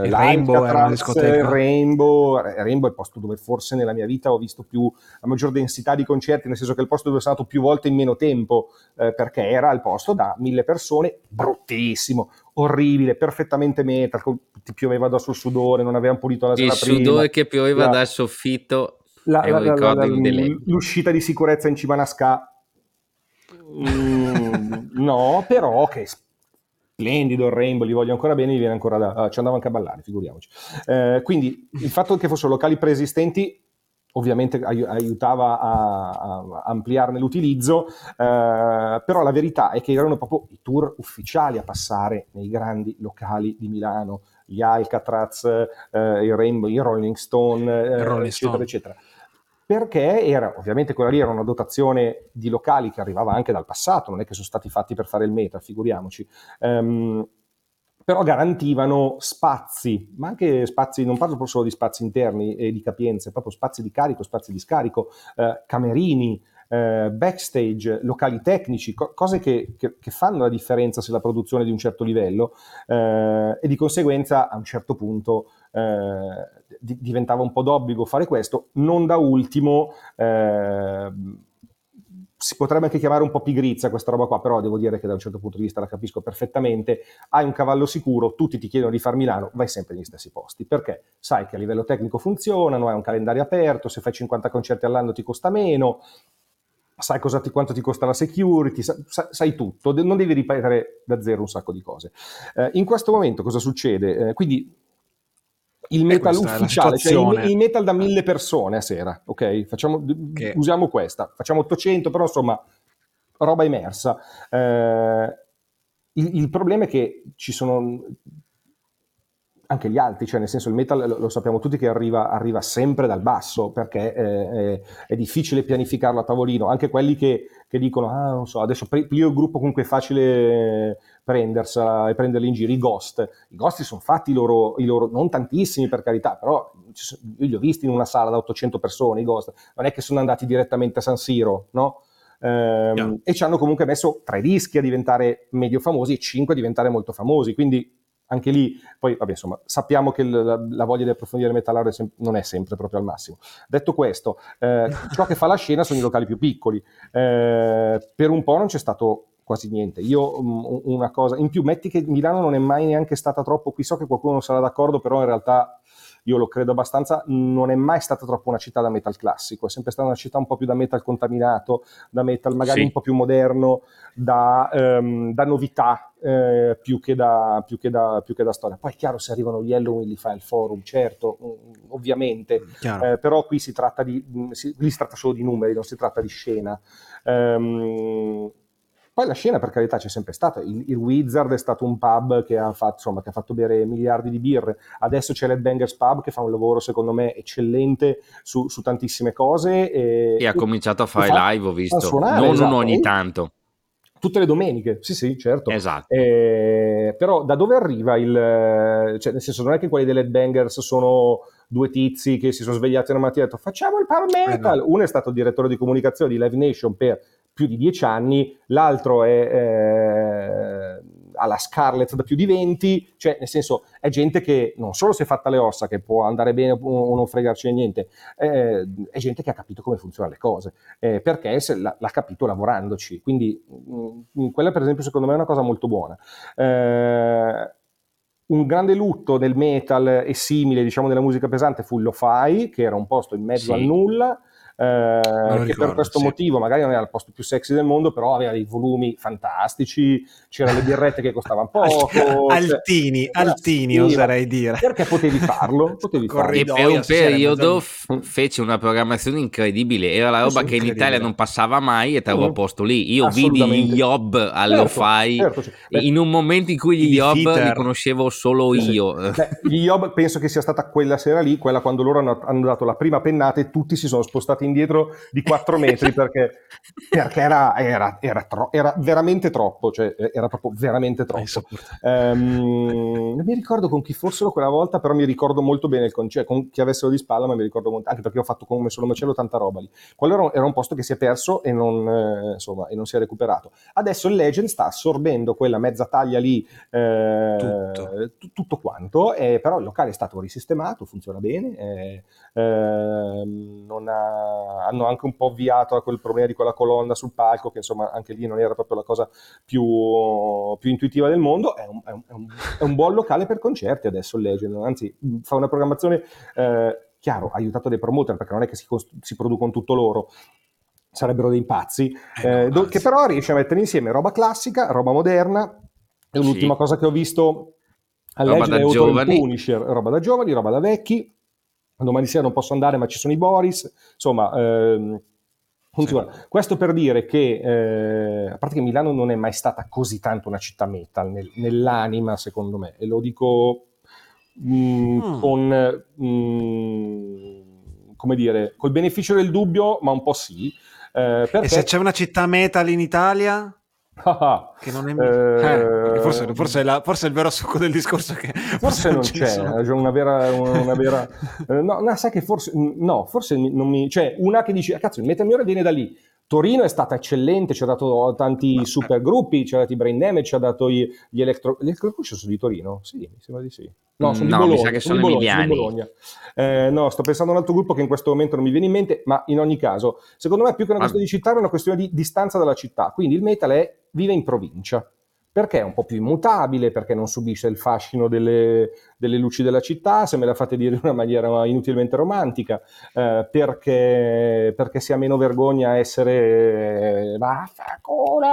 il Rainbow, era una discoteca. Rainbow, Rainbow è il posto dove forse nella mia vita ho visto più la maggior densità di concerti, nel senso che è il posto dove sono stato più volte in meno tempo, eh, perché era il posto da mille persone, bruttissimo, orribile, perfettamente metal, ti pioveva addosso il sudore, non avevano pulito la sera il prima. Il sudore che pioveva la... dal soffitto la, la, la, l'uscita di sicurezza in cima a Nasca mm, no, però che splendido il Rainbow, li voglio ancora bene, mi viene ancora da... Uh, ci andavo anche a ballare, figuriamoci. Eh, quindi il fatto che fossero locali preesistenti ovviamente aiutava a, a ampliarne l'utilizzo, eh, però la verità è che erano proprio i tour ufficiali a passare nei grandi locali di Milano, gli Alcatraz, eh, il Rainbow, i Rolling Stone, eh, Rolling eccetera, Stone. eccetera perché era, ovviamente quella lì era una dotazione di locali che arrivava anche dal passato, non è che sono stati fatti per fare il meta, figuriamoci, um, però garantivano spazi, ma anche spazi, non parlo solo di spazi interni e di capienze, proprio spazi di carico, spazi di scarico, eh, camerini, eh, backstage, locali tecnici, co- cose che, che, che, fanno la differenza se la produzione è di un certo livello eh, e di conseguenza a un certo punto eh, di- diventava un po' d'obbligo fare questo, non da ultimo eh, si potrebbe anche chiamare un po' pigrizia questa roba qua, però devo dire che da un certo punto di vista la capisco perfettamente. Hai un cavallo sicuro, tutti ti chiedono di far Milano, vai sempre negli stessi posti, perché? Sai che a livello tecnico funzionano, hai un calendario aperto, se fai 50 concerti all'anno ti costa meno, sai ti, quanto ti costa la security, sai, sai, tutto, non devi ripetere da zero un sacco di cose. Eh, in questo momento cosa succede? Eh, quindi il metal ufficiale, cioè il, il, metal da mille persone a sera, ok? Facciamo, che... Usiamo questa, facciamo 800, però insomma, roba immersa. Eh, il, il, problema è che ci sono anche gli alti, cioè nel senso il metal lo, lo sappiamo tutti che arriva, arriva, sempre dal basso perché eh, è, è, difficile pianificarlo a tavolino, anche quelli che, che dicono, ah non so, adesso io il gruppo comunque è facile prendersela e prenderli in giro, i ghost, i ghost sono fatti i loro, i loro, non tantissimi per carità, però io li ho visti in una sala da 800 persone, i ghost, non è che sono andati direttamente a San Siro, no? Ehm, yeah. E ci hanno comunque messo tre dischi a diventare medio famosi e cinque a diventare molto famosi, quindi anche lì, poi vabbè, insomma, sappiamo che la, la voglia di approfondire il metallare non è sempre proprio al massimo. Detto questo, eh, ciò che fa la scena sono i locali più piccoli. Eh, per un po' non c'è stato quasi niente. Io um, una cosa, in più metti che Milano non è mai neanche stata troppo, qui so che qualcuno non sarà d'accordo, però in realtà io lo credo abbastanza, non è mai stata troppo una città da metal classico, è sempre stata una città un po' più da metal contaminato, da metal magari sì. un po' più moderno, da, um, da novità eh, più, che da, più, che da, più, che da, storia. Poi è chiaro se arrivano gli Halloween li fa il forum, certo, mm, ovviamente, eh, però qui si tratta, di, mm, si, si tratta solo di numeri, non si tratta di scena. Um, poi la scena, per carità, c'è sempre stata. Il, il, Wizard è stato un pub che ha, fatto, insomma, che ha fatto bere miliardi di birre. Adesso c'è Red Bangers Pub che fa un lavoro, secondo me, eccellente su, su tantissime cose. E, e ha cominciato a fare fa, live, ho visto. Suonare, non esatto. ogni tanto. Tutte le domeniche, sì, sì, certo. Esatto. Eh, però da dove arriva il... Cioè, nel senso, non è che quelli delle Bangers sono due tizi che si sono svegliati una mattina e hanno detto facciamo il power metal. Eh no. Uno è stato direttore di comunicazione di Live Nation per più di dieci anni, l'altro è eh, alla Scarlett da più di 20, cioè nel senso è gente che non solo si è fatta le ossa, che può andare bene o non fregarci niente, eh, è gente che ha capito come funzionano le cose, eh, perché l'ha, l'ha, capito lavorandoci, quindi mh, mm, quella per esempio secondo me è una cosa molto buona. Eh, un grande lutto del metal e simile, diciamo, della musica pesante fu il Lo-Fi, che era un posto in mezzo sì. al nulla, eh, che ricordo, per questo sì. motivo magari non era il posto più sexy del mondo, però aveva dei volumi fantastici, c'erano le birrette che costavano poco. altini, cioè, altini oserei dire. Perché potevi farlo? Potevi farlo. E per un periodo f- fece una programmazione incredibile, era la roba che in Italia non passava mai e te l'avevo mm. posto lì. Io vidi gli Yob all'O-Fi certo, certo. in un momento in cui gli Yob li conoscevo solo sì, io. Sì. Beh, gli Yob penso che sia stata quella sera lì, quella quando loro hanno, hanno dato la prima pennata e tutti si sono spostati indietro di 4 metri perché, perché era, era, era, tro- era, veramente troppo, cioè era proprio veramente troppo. Um, non mi ricordo con chi fossero quella volta, però mi ricordo molto bene il concetto, con chi avessero di spalla, ma mi ricordo molto, anche perché ho fatto come solo macello tanta roba lì. Quello era, un posto che si è perso e non, eh, insomma, e non si è recuperato. Adesso il Legend sta assorbendo quella mezza taglia lì, eh, tutto. T- tutto. quanto, eh, però il locale è stato risistemato, funziona bene, eh, ehm, ha, hanno anche un po' avviato a quel problema di quella colonna sul palco, che insomma anche lì non era proprio la cosa più, più intuitiva del mondo, è un, è, un, è un, buon locale per concerti adesso il Legend, anzi fa una programmazione eh, chiaro, aiutato dai promoter perché non è che si, cost- si producono tutto loro, sarebbero dei pazzi, eh, eh, do- che però riesce a mettere insieme roba classica, roba moderna, e l'ultima sì. cosa che ho visto a leggere è. Punisher, roba da giovani, roba da vecchi, domani sera non posso andare ma ci sono i Boris, insomma... Ehm, funziona. Sì. Questo per dire che, eh, a parte che Milano non è mai stata così tanto una città metal nel, nell'anima, secondo me, e lo dico mh, mm, mm. con, mh, mm, come dire, col beneficio del dubbio, ma un po' sì. Eh, perché... E se c'è una città metal in Italia? Che non è eh, eh, forse, forse, è la, forse, è il vero succo del discorso che forse non c'è sono. una vera, una vera eh, no, no, sai che forse no forse non mi cioè una che dice ah, cazzo il metal migliore viene da lì Torino è stata eccellente, ci ha dato tanti super gruppi, ci ha dato i Brain Damage, ci ha dato gli, gli Electro... Gli Electro sono di Torino? Sì, mi sembra di sì. No, sono no, di Bologna. mi sa che sono, sono emiliani. Bologna. Eh, no, sto pensando a un altro gruppo che in questo momento non mi viene in mente, ma in ogni caso, secondo me più che una questione di città è una questione di distanza dalla città. Quindi il metal è, vive in provincia perché è un po' più immutabile, perché non subisce il fascino delle, delle luci della città, se me la fate dire in una maniera inutilmente romantica, eh, perché, perché, si ha meno vergogna a essere eh, vaffanculo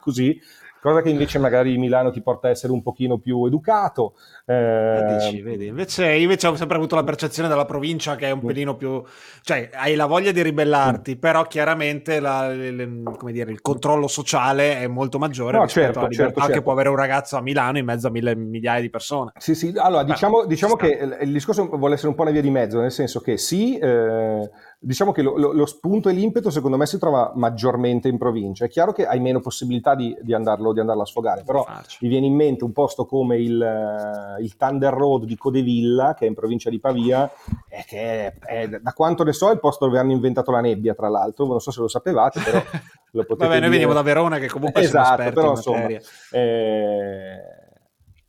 così, cosa che invece magari Milano ti porta a essere un pochino più educato. Eh... Dici, vedi, invece, invece ho sempre avuto la percezione della provincia che è un pelino più... cioè hai la voglia di ribellarti, però chiaramente la, le, dire, il controllo sociale è molto maggiore no, rispetto certo, alla libertà certo, certo. che può avere un ragazzo a Milano in mezzo a mille migliaia di persone. Sì, sì, allora diciamo, diciamo che il discorso vuole essere un po' una via di mezzo, nel senso che sì... Eh, diciamo che lo, lo, lo, spunto e l'impeto secondo me si trova maggiormente in provincia. È chiaro che hai meno possibilità di, di, andarlo, di andarlo, a sfogare, però mi viene in mente un posto come il, uh, il, Thunder Road di Codevilla, che è in provincia di Pavia, e che è, è, da quanto ne so è il posto dove hanno inventato la nebbia, tra l'altro, non so se lo sapevate, però lo potete Vabbè, noi veniamo da Verona che comunque esatto, però, in insomma, eh,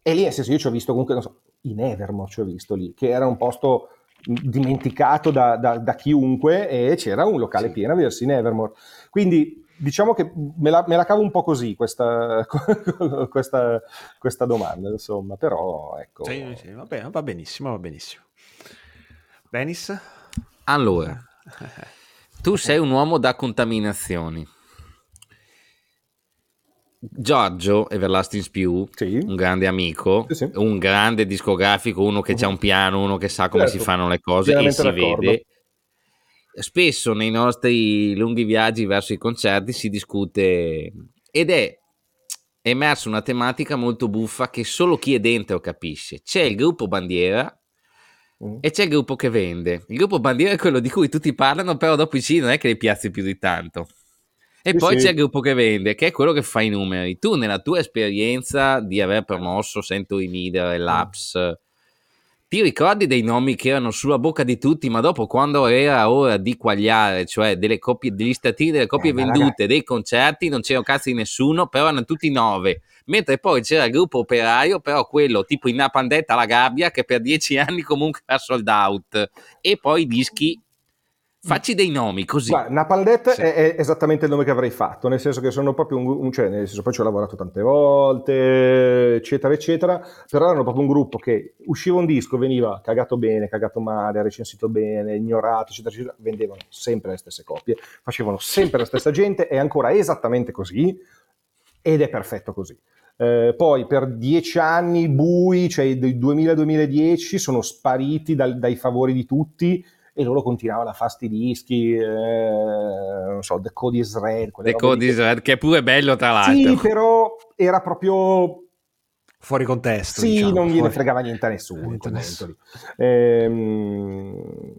e lì nel senso io ci ho visto comunque, non so, in Evermore ci ho visto lì, che era un posto dimenticato da, da, da, chiunque e c'era un locale sì. pieno a vedersi in Evermore. Quindi diciamo che me la, me la cavo un po' così questa, questa, questa domanda, insomma, però ecco. Sì, sì, va, bene, va benissimo, va benissimo. Benis? Allora, tu sei un uomo da contaminazioni. Giorgio Everlasting Spew, sì. un grande amico, sì, sì. un grande discografico, uno che uh-huh. ha un piano, uno che sa come certo. si fanno le cose e si d'accordo. vede. Spesso nei nostri lunghi viaggi verso i concerti si discute ed è emersa una tematica molto buffa che solo chi è dentro capisce. C'è il gruppo bandiera uh-huh. e c'è il gruppo che vende. Il gruppo bandiera è quello di cui tutti parlano, però dopo i C non è che li piazzi più di tanto. E sì, poi sì. c'è il gruppo che vende, che è quello che fa i numeri. Tu, nella tua esperienza di aver promosso Century Media e Labs, mm. Ti ricordi dei nomi che erano sulla bocca di tutti, ma dopo, quando era ora di quagliare, cioè delle copie, degli statini delle copie eh, vendute, ragazzi. dei concerti, non c'era un cazzo di nessuno, però erano tutti nove. Mentre poi c'era il gruppo operaio, però quello tipo in Napandetta alla gabbia, che per dieci anni comunque era sold out. E poi i dischi Facci dei nomi così. Guarda, Napalm Death sì. è, è, esattamente il nome che avrei fatto, nel senso che sono proprio un, un cioè nel senso poi ci ho lavorato tante volte, eccetera, eccetera, però erano proprio un gruppo che usciva un disco, veniva cagato bene, cagato male, recensito bene, ignorato, eccetera, eccetera, vendevano sempre le stesse copie, facevano sempre la stessa gente, è ancora esattamente così ed è perfetto così. Eh, poi per dieci anni bui, cioè dal 2000-2010, sono spariti dal, dai favori di tutti e loro continuavano a fare sti dischi, eh, non so, The Code is Red. The Code is Red, che è pure bello tra l'altro. Sì, però era proprio... Fuori contesto. Sì, diciamo, non gliene fuori... fregava niente a nessuno. Niente nessuno. Ehm,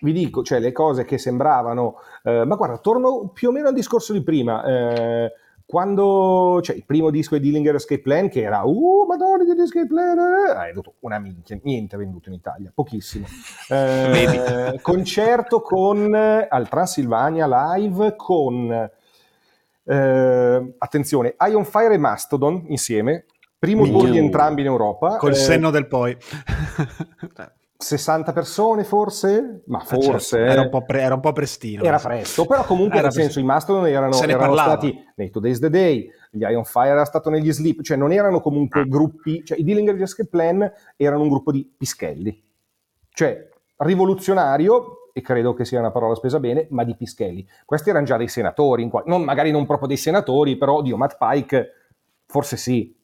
vi dico, cioè le cose che sembravano... Eh, ma guarda, torno più o meno al discorso di prima. Eh, quando cioè, il primo disco di Dillinger Escape Plan che era uh madonna di Escape Plan eh", ha venduto una minchia niente venduto in Italia pochissimo. Eh, concerto con al Transilvania live con eh, attenzione Ion Fire e Mastodon insieme primo tour di entrambi in Europa col eh, senno del poi 60 persone forse, ma forse ah, certo. era, un po pre- era, un po prestino. Era presto, però comunque era nel senso i Mastodon erano, erano stati nei Today's the Day, gli Ion Fire era stato negli Sleep, cioè non erano comunque ah. gruppi, cioè i Dillinger di Escape Plan erano un gruppo di pischelli, cioè rivoluzionario, e credo che sia una parola spesa bene, ma di pischelli. Questi erano già dei senatori, qual- non, magari non proprio dei senatori, però Dio, Matt Pike forse sì,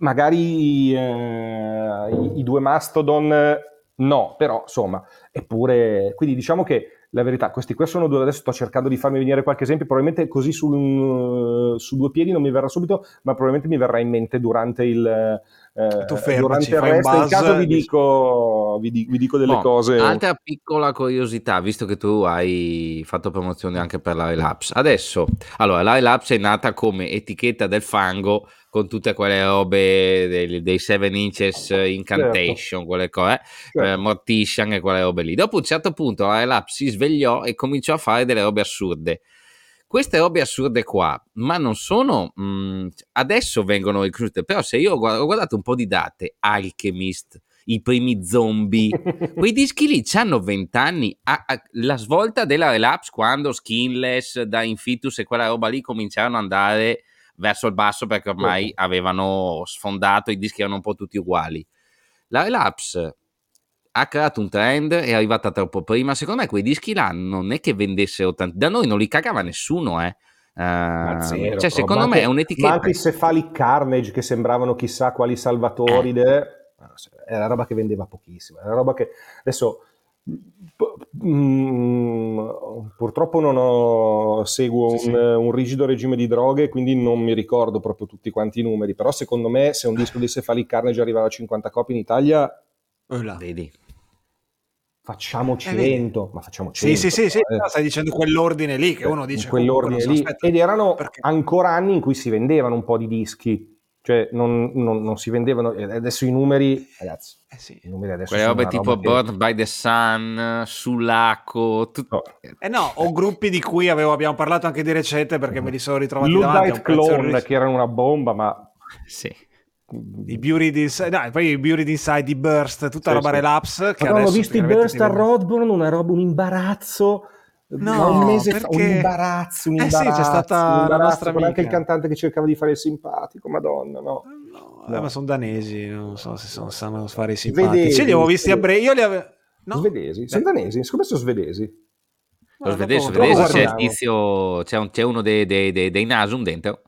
magari eh, i, i, due Mastodon no, però insomma, eppure, quindi diciamo che la verità, questi qua sono due, adesso sto cercando di farmi venire qualche esempio, probabilmente così su, su due piedi non mi verrà subito, ma probabilmente mi verrà in mente durante il, eh, tu fermaci, durante il resto. In caso vi dico, vi, vi dico delle no, cose. Altra piccola curiosità, visto che tu hai fatto promozione anche per la Relapse. Adesso, allora, la Relapse è nata come etichetta del fango con tutte quelle robe dei, dei Seven Inches Incantation, certo. quelle cose, eh, certo. eh, Mortician e quelle robe lì. Dopo un certo punto la Relapse si svegliò e cominciò a fare delle robe assurde. Queste robe assurde qua, ma non sono... Mh, mm, adesso vengono reclute, però se io ho guardato, un po' di date, Alchemist, i primi zombie. Quei dischi lì hanno 20 anni. la svolta della relapse quando Skinless, da Infitus e quella roba lì cominciarono ad andare verso il basso perché ormai avevano sfondato, i dischi erano un po' tutti uguali. La relapse ha creato un trend, è arrivata troppo prima. Secondo me quei dischi là non è che vendessero tanti. Da noi non li cagava nessuno, eh. Uh, zero, cioè, secondo me anche, è un'etichetta. Ma anche i Cephalic Carnage che sembravano chissà quali salvatori, eh. era roba che vendeva pochissimo. Era roba che adesso Mm, purtroppo non ho, seguo sì, un, sì. un, rigido regime di droghe, quindi non mi ricordo proprio tutti quanti i numeri. Però, secondo me, se un disco di Cephalic Carnage arrivava a 50 copie in Italia, oh vedi. Facciamo 100, eh, ma facciamo 100. Sì, sì, sì, sì eh. stai dicendo quell'ordine lì che uno dice. quell'ordine lì. Ed erano perché... ancora anni in cui si vendevano un po' di dischi cioè non, non, non, si vendevano adesso i numeri ragazzi eh sì. i numeri adesso quelle robe tipo roba Bird che... by the Sun Sulaco tut... no. eh no o gruppi di cui avevo, abbiamo parlato anche di recente perché me li sono ritrovati Luddite Clone che erano una bomba ma sì i Buried Inside, no, poi i Buried Inside, i Burst, tutta sì, roba sì. relapse. Che ho visto i Burst a Rodborn, una roba, un imbarazzo No, un mese perché... fa, un imbarazzo, un imbarazzo, eh sì, c'è stata la nostra amica. anche il cantante che cercava di fare il simpatico, madonna, no. no, no. Eh, ma sono danesi, non so se sono, sanno fare i simpatici. Svedesi, li avevo visti a breve, io li avevo... No? Svedesi, sono danesi, secondo me sono svedesi. Lo svedese, svedese c'è tizio, c'è, un, c'è uno dei, dei, dei, dei Nasum dentro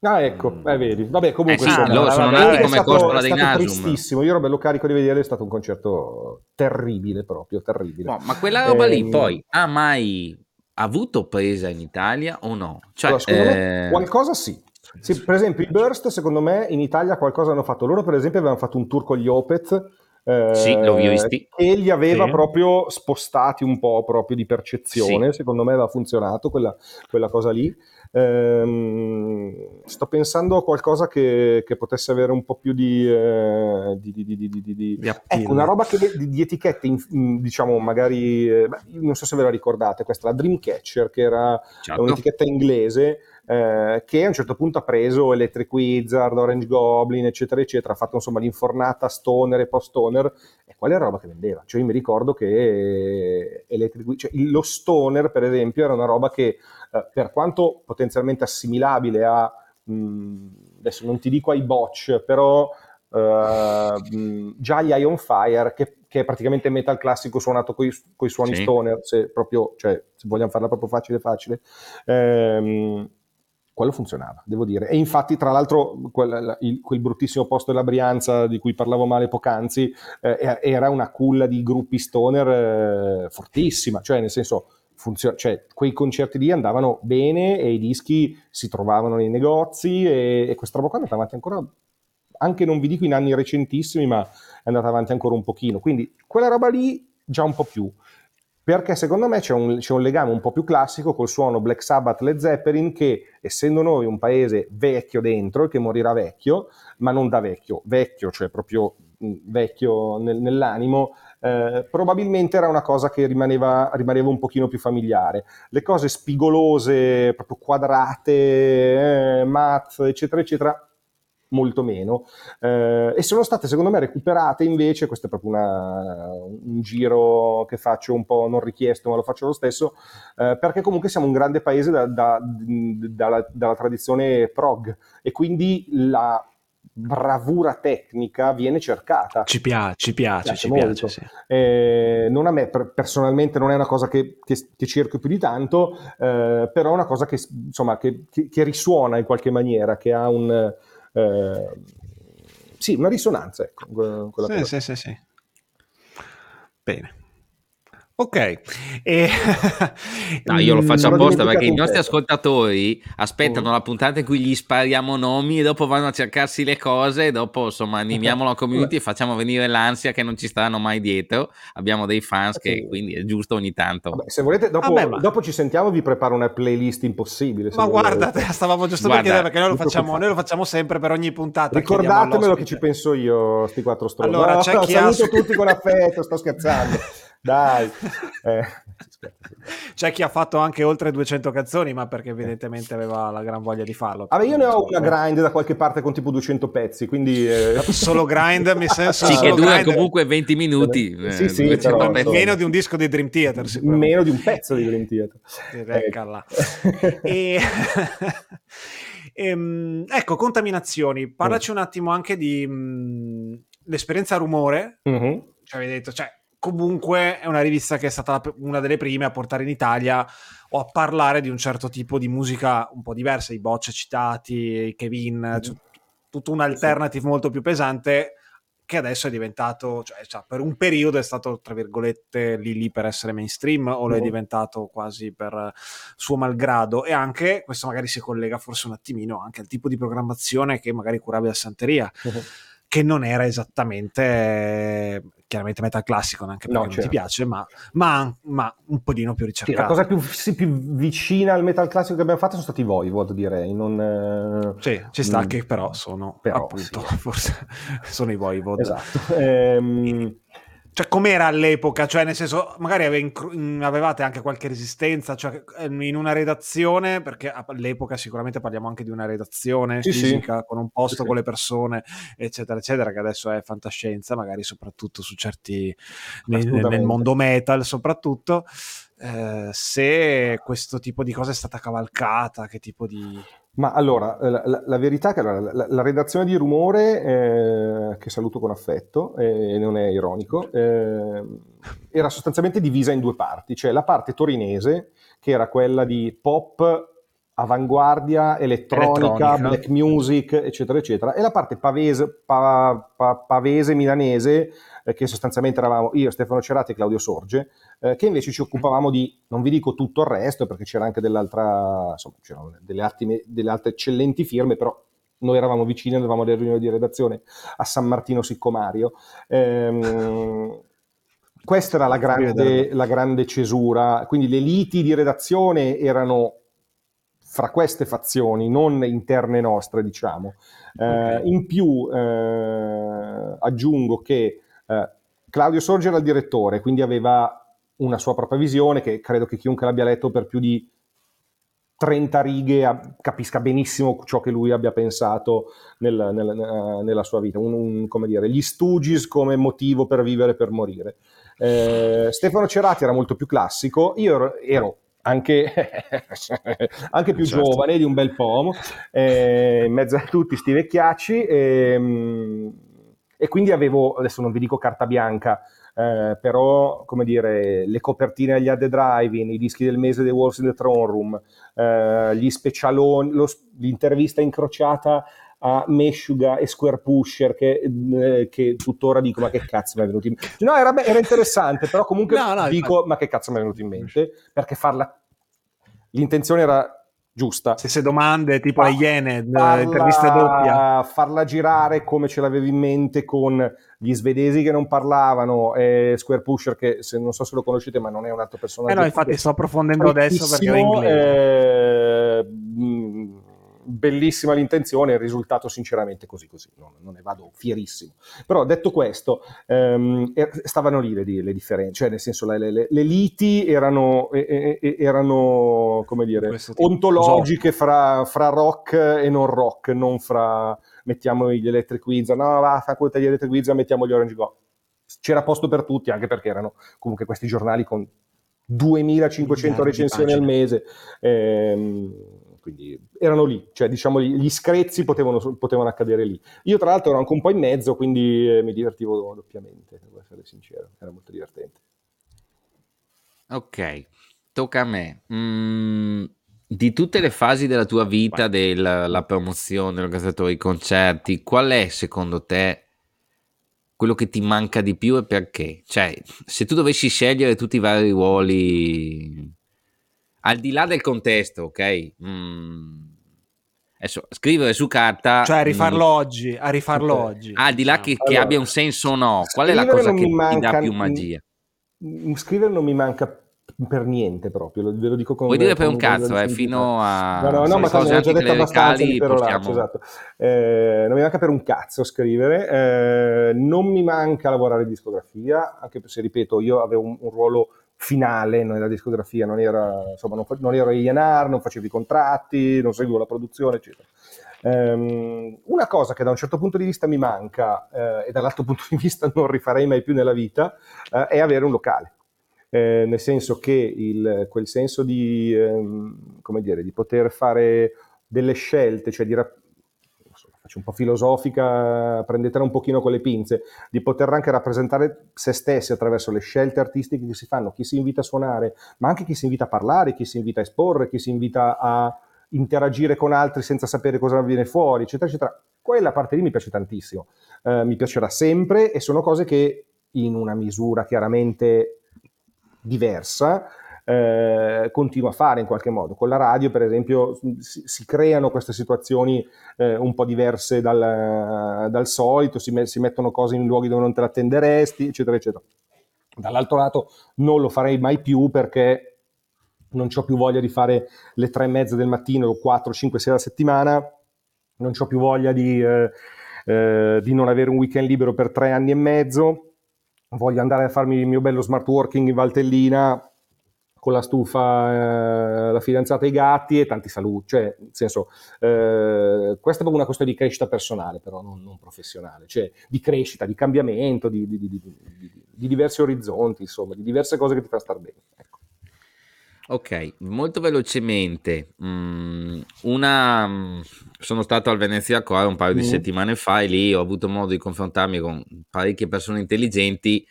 Ah, ecco, eh, vedi. Vabbè, comunque eh sì, insomma, loro sono nati come costola dei Nasum. tristissimo. Io ero bello carico di vedere, è stato un concerto terribile proprio, terribile. No, ma quella roba eh, lì ehm, poi ha mai avuto presa in Italia o no? Cioè, allora, secondo eh... me qualcosa sì. sì. Per esempio i Burst, secondo me, in Italia qualcosa hanno fatto. Loro, per esempio, avevano fatto un tour con gli Opeth eh, sì, l'ho visti. E li aveva sì. proprio spostati un po' proprio di percezione. Sì. Secondo me aveva funzionato quella, quella cosa lì. Ehm, sto pensando a qualcosa che, che, potesse avere un po' più di, eh, di, di, di ecco, una roba che, di, etichette, in, diciamo magari, eh, non so se ve la ricordate, questa la Dreamcatcher, che era certo. un'etichetta inglese eh, che a un certo punto ha preso Electric Wizard, Orange Goblin, eccetera, eccetera, ha fatto insomma l'infornata stoner e post-stoner, quella era roba che vendeva. Cioè io mi ricordo che Electric, cioè, lo stoner, per esempio, era una roba che, eh, per quanto potenzialmente assimilabile a, mh, mm, adesso non ti dico ai botch, però uh, già gli Ion Fire, che, che, è praticamente metal classico suonato con i suoni sì. stoner, se, proprio, cioè, se vogliamo farla proprio facile facile, ehm, quello funzionava, devo dire. E infatti, tra l'altro, quel, il, quel bruttissimo posto della Brianza di cui parlavo male poc'anzi, eh, era una culla di gruppi stoner eh, fortissima, cioè nel senso, funziona, cioè, quei concerti lì andavano bene e i dischi si trovavano nei negozi e, e questa roba qua è andata avanti ancora, anche non vi dico in anni recentissimi, ma è andata avanti ancora un pochino. Quindi quella roba lì già un po' più perché secondo me c'è un, c'è un, legame un po' più classico col suono Black Sabbath Led Zeppelin che essendo noi un paese vecchio dentro che morirà vecchio, ma non da vecchio, vecchio, cioè proprio mm, vecchio nel, nell'animo, eh, probabilmente era una cosa che rimaneva, rimaneva, un pochino più familiare. Le cose spigolose, proprio quadrate, eh, math, eccetera, eccetera, molto meno eh, e sono state secondo me recuperate invece questo è proprio una, un giro che faccio un po' non richiesto ma lo faccio lo stesso eh, perché comunque siamo un grande paese da, da, dalla, dalla tradizione prog e quindi la bravura tecnica viene cercata. Ci piace, ci piace, ci piace. Ci piace sì. eh, non a me per, personalmente non è una cosa che, che, che cerco più di tanto, eh, però è una cosa che, insomma, che, che, risuona in qualche maniera, che ha un, eh, sì, una risonanza. Ecco, sì, sì, sì, sì. Bene. Ok, e... no, io lo faccio apposta perché i nostri ascoltatori aspettano mm. la puntata in cui gli spariamo nomi e dopo vanno a cercarsi le cose e dopo insomma animiamo la community e facciamo venire l'ansia che non ci staranno mai dietro. Abbiamo dei fans che quindi è giusto ogni tanto. Vabbè, se volete, dopo, Vabbè, ma... dopo, ci sentiamo, vi preparo una playlist impossibile. Ma guarda, stavamo giusto per chiedere perché noi lo, facciamo, noi lo facciamo sempre per ogni puntata. Ricordatemelo che ci penso io, sti quattro stronzi. Allora, no, c'è chi saluto ha... tutti con affetto, sto scherzando. Dai. Eh, C'è chi ha fatto anche oltre 200 canzoni, ma perché evidentemente aveva la gran voglia di farlo. Vabbè, io ne ho una grind da qualche parte con tipo 200 pezzi, quindi... Eh... Solo grind, mi senso... Sì, che dura grind... comunque 20 minuti. Sì, eh, sì, però, meno di un disco di Dream Theater, Meno di un pezzo di Dream Theater. Eccola. e... ehm, ecco, contaminazioni. Parlaci mm. un attimo anche di mh, mm, l'esperienza rumore. Mm-hmm. Cioè, avevi detto, cioè, comunque è una rivista che è stata una delle prime a portare in Italia o a parlare di un certo tipo di musica un po' diversa, i bocce citati, i Kevin, mm-hmm. cioè, tutto un alternative sì. molto più pesante che adesso è diventato, cioè, cioè, per un periodo è stato, tra virgolette, lì lì per essere mainstream o lo è diventato quasi per suo malgrado e anche, questo magari si collega forse un attimino anche al tipo di programmazione che magari curavi a Santeria. Che non era esattamente chiaramente metal classico, neanche perché no, certo. non ti certo. piace, ma, ma, ma, un pochino più ricercato. Sì, la cosa più, sì, più, vicina al metal classico che abbiamo fatto sono stati i Voivod, direi. Non, eh... Sì, ci sta mm. che però sono però, appunto, sì. forse sono i Voivod. Esatto. Ehm... Cioè, com'era all'epoca? Cioè, nel senso, magari avevate anche qualche resistenza cioè, ehm, in una redazione, perché all'epoca sicuramente parliamo anche di una redazione sì, fisica, sì. con un posto, sì, con le persone, eccetera, eccetera, che adesso è fantascienza, magari soprattutto su certi... nel, nel mondo metal soprattutto. Eh, se questo tipo di cosa è stata cavalcata, che tipo di... Ma allora, eh, la, la, la verità è che allora, la, la, redazione di Rumore, eh, che saluto con affetto, e eh, non è ironico, eh, era sostanzialmente divisa in due parti, cioè la parte torinese, che era quella di pop, avanguardia, elettronica, elettronica. black music, eccetera, eccetera, e la parte pavese, pa, pa, pavese milanese, che sostanzialmente eravamo io, Stefano Cerati e Claudio Sorge, eh, che invece ci occupavamo di, non vi dico tutto il resto, perché c'era anche dell'altra, insomma, c'erano delle, arti, delle altre eccellenti firme, però noi eravamo vicini, andavamo alle riunioni di redazione a San Martino Siccomario. Ehm, questa era la grande, la grande, cesura, quindi le liti di redazione erano fra queste fazioni, non interne nostre, diciamo. Eh, in più eh, aggiungo che eh, Claudio Sorge era il direttore, quindi aveva una sua propria visione che credo che chiunque l'abbia letto per più di 30 righe capisca benissimo ciò che lui abbia pensato nel, nel, nella sua vita, un, un, come dire, gli Stooges come motivo per vivere e per morire. Eh, Stefano Cerati era molto più classico, io ero, ero anche, anche, più certo. giovane di un bel po', eh, in mezzo a tutti sti vecchiacci, e, ehm, e quindi avevo, adesso non vi dico carta bianca, eh, però come dire, le copertine agli Ad Drive-In, i dischi del mese dei Wolves in the Throne Room, eh, gli specialoni, lo, l'intervista incrociata a Meshuga e Square Pusher che, eh, che, tuttora dico ma che cazzo mi è venuto in mente no era, era interessante però comunque no, no, dico ma che cazzo mi è venuto in mente? Perché farla l'intenzione era giusta. Stesse domande tipo a Iene, farla, intervista doppia. Farla girare come ce l'avevi in mente con gli svedesi che non parlavano e Square Pusher che se, non so se lo conoscete ma non è un altro personaggio. Eh no, infatti sto approfondendo adesso perché è inglese. Eh, bellissima l'intenzione, il risultato sinceramente così così, non, non ne vado fierissimo. Però detto questo, ehm, stavano lì le, le, differenze, cioè nel senso le, le, le liti erano, erano come dire, ontologiche fra, fra, rock e non rock, non fra mettiamo gli Electric Wizard, no va, fa quota gli Electric Wizard, mettiamo gli Orange Go. C'era posto per tutti, anche perché erano comunque questi giornali con 2500 recensioni al mese. Ehm, quindi erano lì, cioè diciamo gli screzzi potevano, potevano, accadere lì. Io tra l'altro ero anche un po' in mezzo, quindi eh, mi divertivo doppiamente, devo essere sincero, era molto divertente. Ok, tocca a me. Mm, di tutte le fasi della tua vita, della promozione, l'organizzatore dei concerti, qual è secondo te quello che ti manca di più e perché? Cioè, se tu dovessi scegliere tutti i vari ruoli al di là del contesto, ok? Mm. Adesso, scrivere su carta. Cioè, a rifarlo mm. oggi, a rifarlo okay. oggi. Al di là diciamo. che, allora, che, abbia un senso o no, qual è la cosa che manca, ti dà più magia? Scrivere non mi manca per niente proprio, ve lo dico con Vuoi dire per un cazzo, eh, fino a... No, no, no ma ho già detto abbastanza di portiamo... esatto. Eh, non mi manca per un cazzo scrivere, eh, non mi manca lavorare in discografia, anche se, ripeto, io avevo un, un ruolo finale nella discografia, non, era, insomma, non, non ero A&R, non facevo i contratti, non seguivo la produzione, eccetera. Um, una cosa che da un certo punto di vista mi manca uh, e dall'altro punto di vista non rifarei mai più nella vita uh, è avere un locale. Eh, nel senso che il, quel senso di, ehm, dire, di poter fare delle scelte, cioè di, faccio un po' filosofica, prendetela un pochino con le pinze, di poter anche rappresentare se stessi attraverso le scelte artistiche che si fanno, chi si invita a suonare, ma anche chi si invita a parlare, chi si invita a esporre, chi si invita a interagire con altri senza sapere cosa viene fuori, eccetera, eccetera. Quella parte lì mi piace tantissimo, eh, mi piacerà sempre e sono cose che in una misura chiaramente diversa, eh, continua a fare in qualche modo. Con la radio, per esempio, si, si creano queste situazioni eh, un po' diverse dal, dal solito, si, me, si, mettono cose in luoghi dove non te l'attenderesti, eccetera, eccetera. Dall'altro lato non lo farei mai più perché non ho più voglia di fare le tre e mezza del mattino o quattro, cinque, sei alla settimana, non ho più voglia di, eh, eh, di non avere un weekend libero per tre anni e mezzo, voglio andare a farmi il mio bello smart working in Valtellina con la stufa, eh, la fidanzata e i gatti e tanti saluti. Cioè, nel senso, eh, questa è proprio una questione di crescita personale, però non, non professionale, cioè di crescita, di cambiamento, di, di, di, di, diversi orizzonti, insomma, di diverse cose che ti fanno star bene. Ecco. Ok, molto velocemente, mm, una, sono stato al Venezia Core un paio mm. di settimane fa e lì ho avuto modo di confrontarmi con parecchie persone intelligenti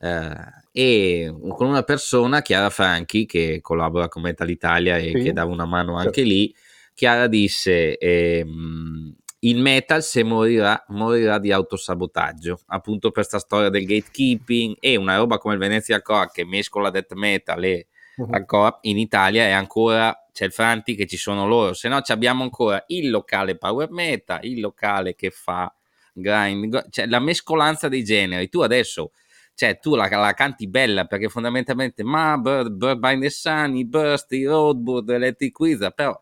eh, e con una persona, Chiara Franchi, che collabora con Metal Italia e sì. che dava una mano anche certo. lì, Chiara disse... Ehm, il metal se morirà, morirà di autosabotaggio, appunto per questa storia del gatekeeping e una roba come il Venezia Core che mescola death metal e uh-huh. in Italia è ancora c'è il Franti che ci sono loro, se no abbiamo ancora il locale power metal, il locale che fa grind, cioè la mescolanza dei generi. Tu adesso cioè tu la, la, canti bella perché fondamentalmente ma Bird, Bird by the Sun, Burst, Roadboard, Electric Wizard, però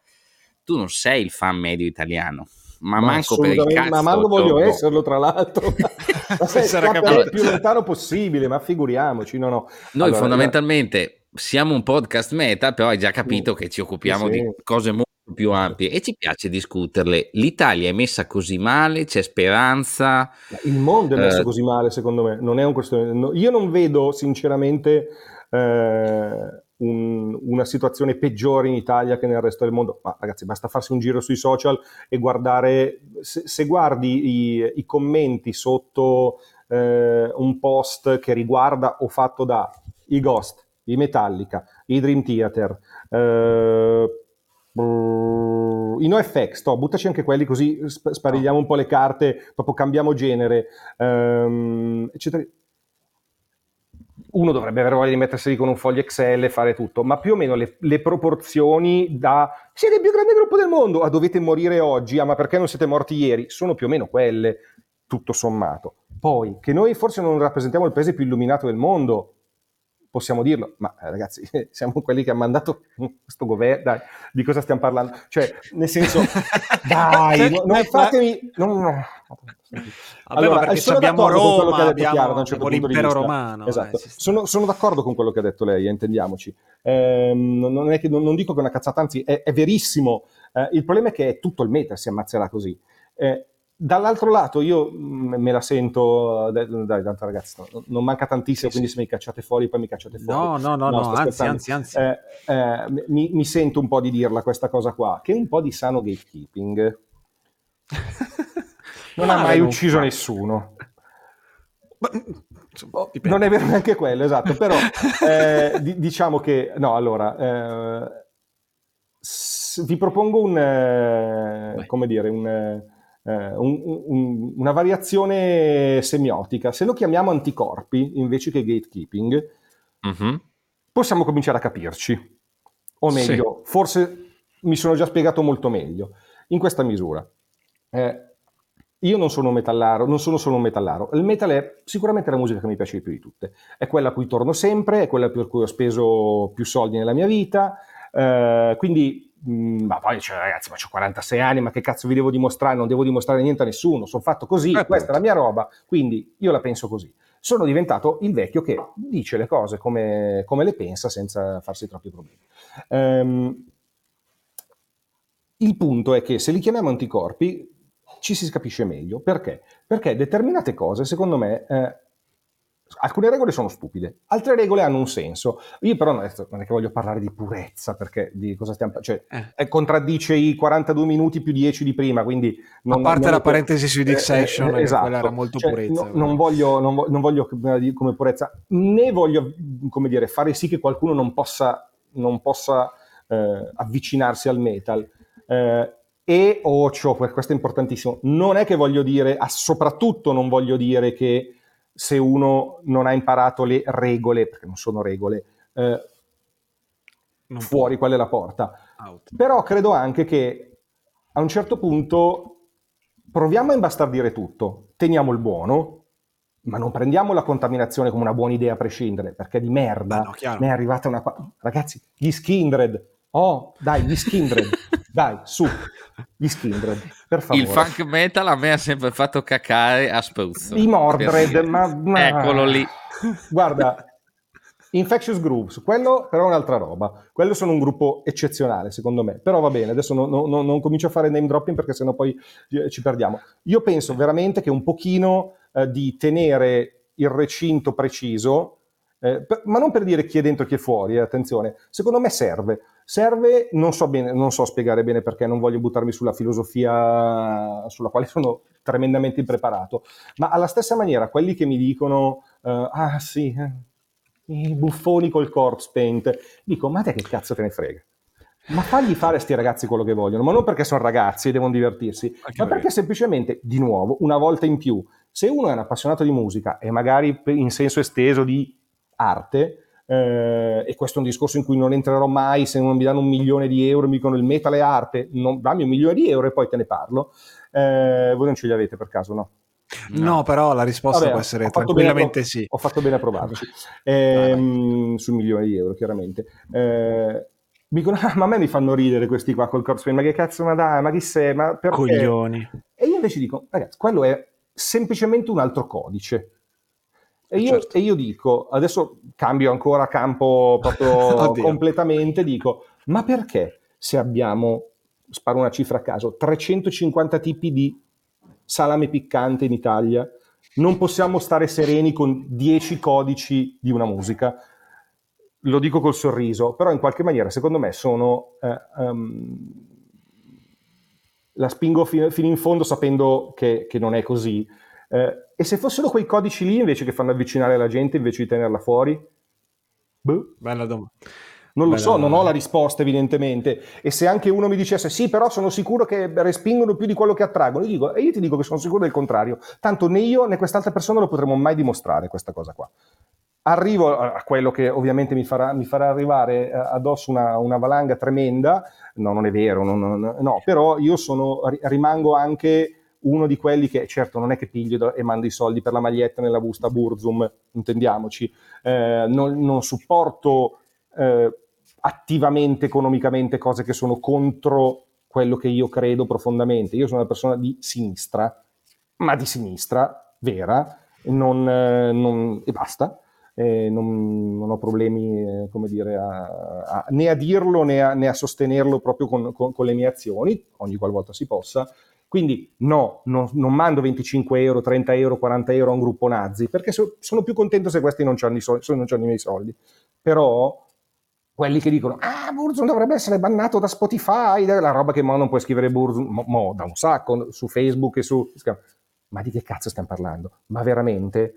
tu non sei il fan medio italiano. Ma, ma manco per il cazzo. Ma manco voglio esserlo, tra l'altro. sei il più lontano possibile, ma figuriamoci. No, no. Noi allora, fondamentalmente siamo un podcast meta, però hai già capito che ci occupiamo sì, sì. di cose molto più ampie e ci piace discuterle. L'Italia è messa così male, c'è speranza. Il mondo è messo eh, così male, secondo me. Non è un questione. Io non vedo sinceramente eh, un, una situazione peggiore in Italia che nel resto del mondo. Ma ragazzi, basta farsi un giro sui social e guardare. Se, se guardi i, i, commenti sotto eh, un post che riguarda o fatto da i Ghost, i Metallica, i Dream Theater. Eh, i NoFX, to, buttaci anche quelli così sparigliamo un po' le carte, proprio cambiamo genere, ehm, eccetera. Uno dovrebbe avere voglia di mettersi lì con un foglio Excel e fare tutto, ma più o meno le, le proporzioni da siete il più grande gruppo del mondo a dovete morire oggi, ah ma perché non siete morti ieri, sono più o meno quelle, tutto sommato. Poi, che noi forse non rappresentiamo il paese più illuminato del mondo, possiamo dirlo, ma eh, ragazzi, siamo quelli che hanno mandato questo governo, dai, di cosa stiamo parlando? Cioè, nel senso, dai, no, non fatemi... No, no. Vabbè, allora, perché sono abbiamo Roma, con abbiamo, Chiara, da un certo l'impero romano. Esatto. Eh, sono, sono, d'accordo con quello che ha detto lei, eh, intendiamoci. Eh, non, che, non, non, dico che è una cazzata, anzi è, è verissimo. Eh, il problema è che è tutto il meta si ammazzerà così. Eh, Dall'altro lato io mm, me la sento, dai, tanto ragazzi, no, non manca tantissimo, quindi se mi cacciate fuori poi mi cacciate fuori. No, no, no, no, no anzi, anzi, anzi. Eh, eh, mi, mi, sento un po' di dirla questa cosa qua, che è un po' di sano gatekeeping. non ha mai ucciso nessuno. Oh, non è vero neanche quello, esatto, però eh, di, diciamo che, no, allora, eh, s- vi propongo un, eh, come dire, un eh, un, un, una variazione semiotica. Se lo chiamiamo anticorpi invece che gatekeeping, uh-huh. possiamo cominciare a capirci. O meglio, sì. forse mi sono già spiegato molto meglio. In questa misura, eh, io non sono un metallaro, non sono solo un metallaro. Il metal è sicuramente la musica che mi piace di più di tutte. È quella a cui torno sempre, è quella per cui ho speso più soldi nella mia vita. Eh, quindi Mm, ma poi cioè, ragazzi, ma ho 46 anni, ma che cazzo vi devo dimostrare? Non devo dimostrare niente a nessuno, sono fatto così, eh, questa è la mia roba, quindi io la penso così. Sono diventato il vecchio che dice le cose come, come le pensa senza farsi troppi problemi. Um, il punto è che se li chiamiamo anticorpi ci si capisce meglio. Perché? Perché determinate cose, secondo me, eh, alcune regole sono stupide, altre regole hanno un senso. Io però non è, che voglio parlare di purezza, perché di cosa stiamo? Cioè, eh. contraddice i 42 minuti più 10 di prima, quindi... Non, A parte non la parentesi su Dick Session, eh, eh, esatto. quella era molto cioè, purezza. No, non, voglio, non, non voglio come purezza, né voglio, come dire, fare sì che qualcuno non possa, non possa eh, avvicinarsi al metal. Eh, e ocio, questo è importantissimo, non è che voglio dire, soprattutto non voglio dire che se uno non ha imparato le regole, perché non sono regole, eh, non fuori può. qual è la porta. Out. Però credo anche che a un certo punto proviamo a imbastardire tutto, teniamo il buono, ma non prendiamo la contaminazione come una buona idea a prescindere, perché di merda no, ne è arrivata una... Ragazzi, gli Skindred, oh, dai, gli Skindred, dai, su, gli Skindred, per favore. Il funk metal a me ha sempre fatto cacare a spruzzo. I Mordred, ma, ma... Eccolo lì. Guarda, Infectious Grooves, quello però è un'altra roba. Quello sono un gruppo eccezionale, secondo me. Però va bene, adesso non, non, non comincio a fare name dropping perché sennò poi eh, ci perdiamo. Io penso veramente che un pochino eh, di tenere il recinto preciso, eh, per, ma non per dire chi è dentro e chi è fuori, eh, attenzione, secondo me serve. Serve, non so, bene, non so spiegare bene perché non voglio buttarmi sulla filosofia sulla quale sono tremendamente impreparato, ma alla stessa maniera quelli che mi dicono, uh, ah sì, eh, i buffoni col corpse paint, dico, ma te che cazzo te ne frega? Ma fagli fare a sti ragazzi quello che vogliono, ma non perché sono ragazzi e devono divertirsi, Anche ma perché semplicemente, di nuovo, una volta in più, se uno è un appassionato di musica e magari in senso esteso di arte, eh, e questo è un discorso in cui non entrerò mai se non mi danno un milione di euro e mi dicono il metal è arte, non, dammi un milione di euro e poi te ne parlo. Eh, voi non ce li avete per caso, no? No, no però la risposta Vabbè, può essere tranquillamente sì. Ho fatto bene a provarci. Eh, sul milione di euro, chiaramente. Eh, mi dicono, ah, ma a me mi fanno ridere questi qua col corso, ma che cazzo, ma dai, ma chi sei, ma perché? Coglioni. E io invece dico, ragazzi, quello è semplicemente un altro codice E io, certo. e io, dico, adesso cambio ancora campo proprio completamente, dico, ma perché se abbiamo, sparo una cifra a caso, 350 tipi di salame piccante in Italia, non possiamo stare sereni con 10 codici di una musica? Lo dico col sorriso, però in qualche maniera, secondo me, sono... Eh, um, la spingo fino, fino, in fondo sapendo che, che non è così. Eh, e se fossero quei codici lì invece che fanno avvicinare la gente invece di tenerla fuori? Boh. Bella domanda. Non lo Bella so, domanda. non ho la risposta evidentemente. E se anche uno mi dicesse sì, però sono sicuro che respingono più di quello che attraggono, io dico, e io ti dico che sono sicuro del contrario. Tanto né io né quest'altra persona lo potremo mai dimostrare questa cosa qua. Arrivo a quello che ovviamente mi farà, mi farà arrivare eh, addosso una, una, valanga tremenda, no, non è vero, non, non, no, però io sono, rimango anche uno di quelli che, certo, non è che piglio e mando i soldi per la maglietta nella busta Burzum, intendiamoci, eh, non, non, supporto eh, attivamente, economicamente cose che sono contro quello che io credo profondamente. Io sono una persona di sinistra, ma di sinistra vera, non, eh, non, e basta. Eh, non, non, ho problemi eh, come dire, a, a, né a dirlo né a, né a sostenerlo proprio con, con, con, le mie azioni, ogni qualvolta si possa, quindi no, no, non mando 25 euro, 30 euro, 40 euro a un gruppo nazi, perché so, sono più contento se questi non hanno i, soldi, non hanno i miei soldi. Però quelli che dicono, ah, Burzum dovrebbe essere bannato da Spotify, la roba che mo non puoi scrivere Burzum, mo, mo da un sacco, su Facebook e su... Ma di che cazzo stiamo parlando? Ma veramente?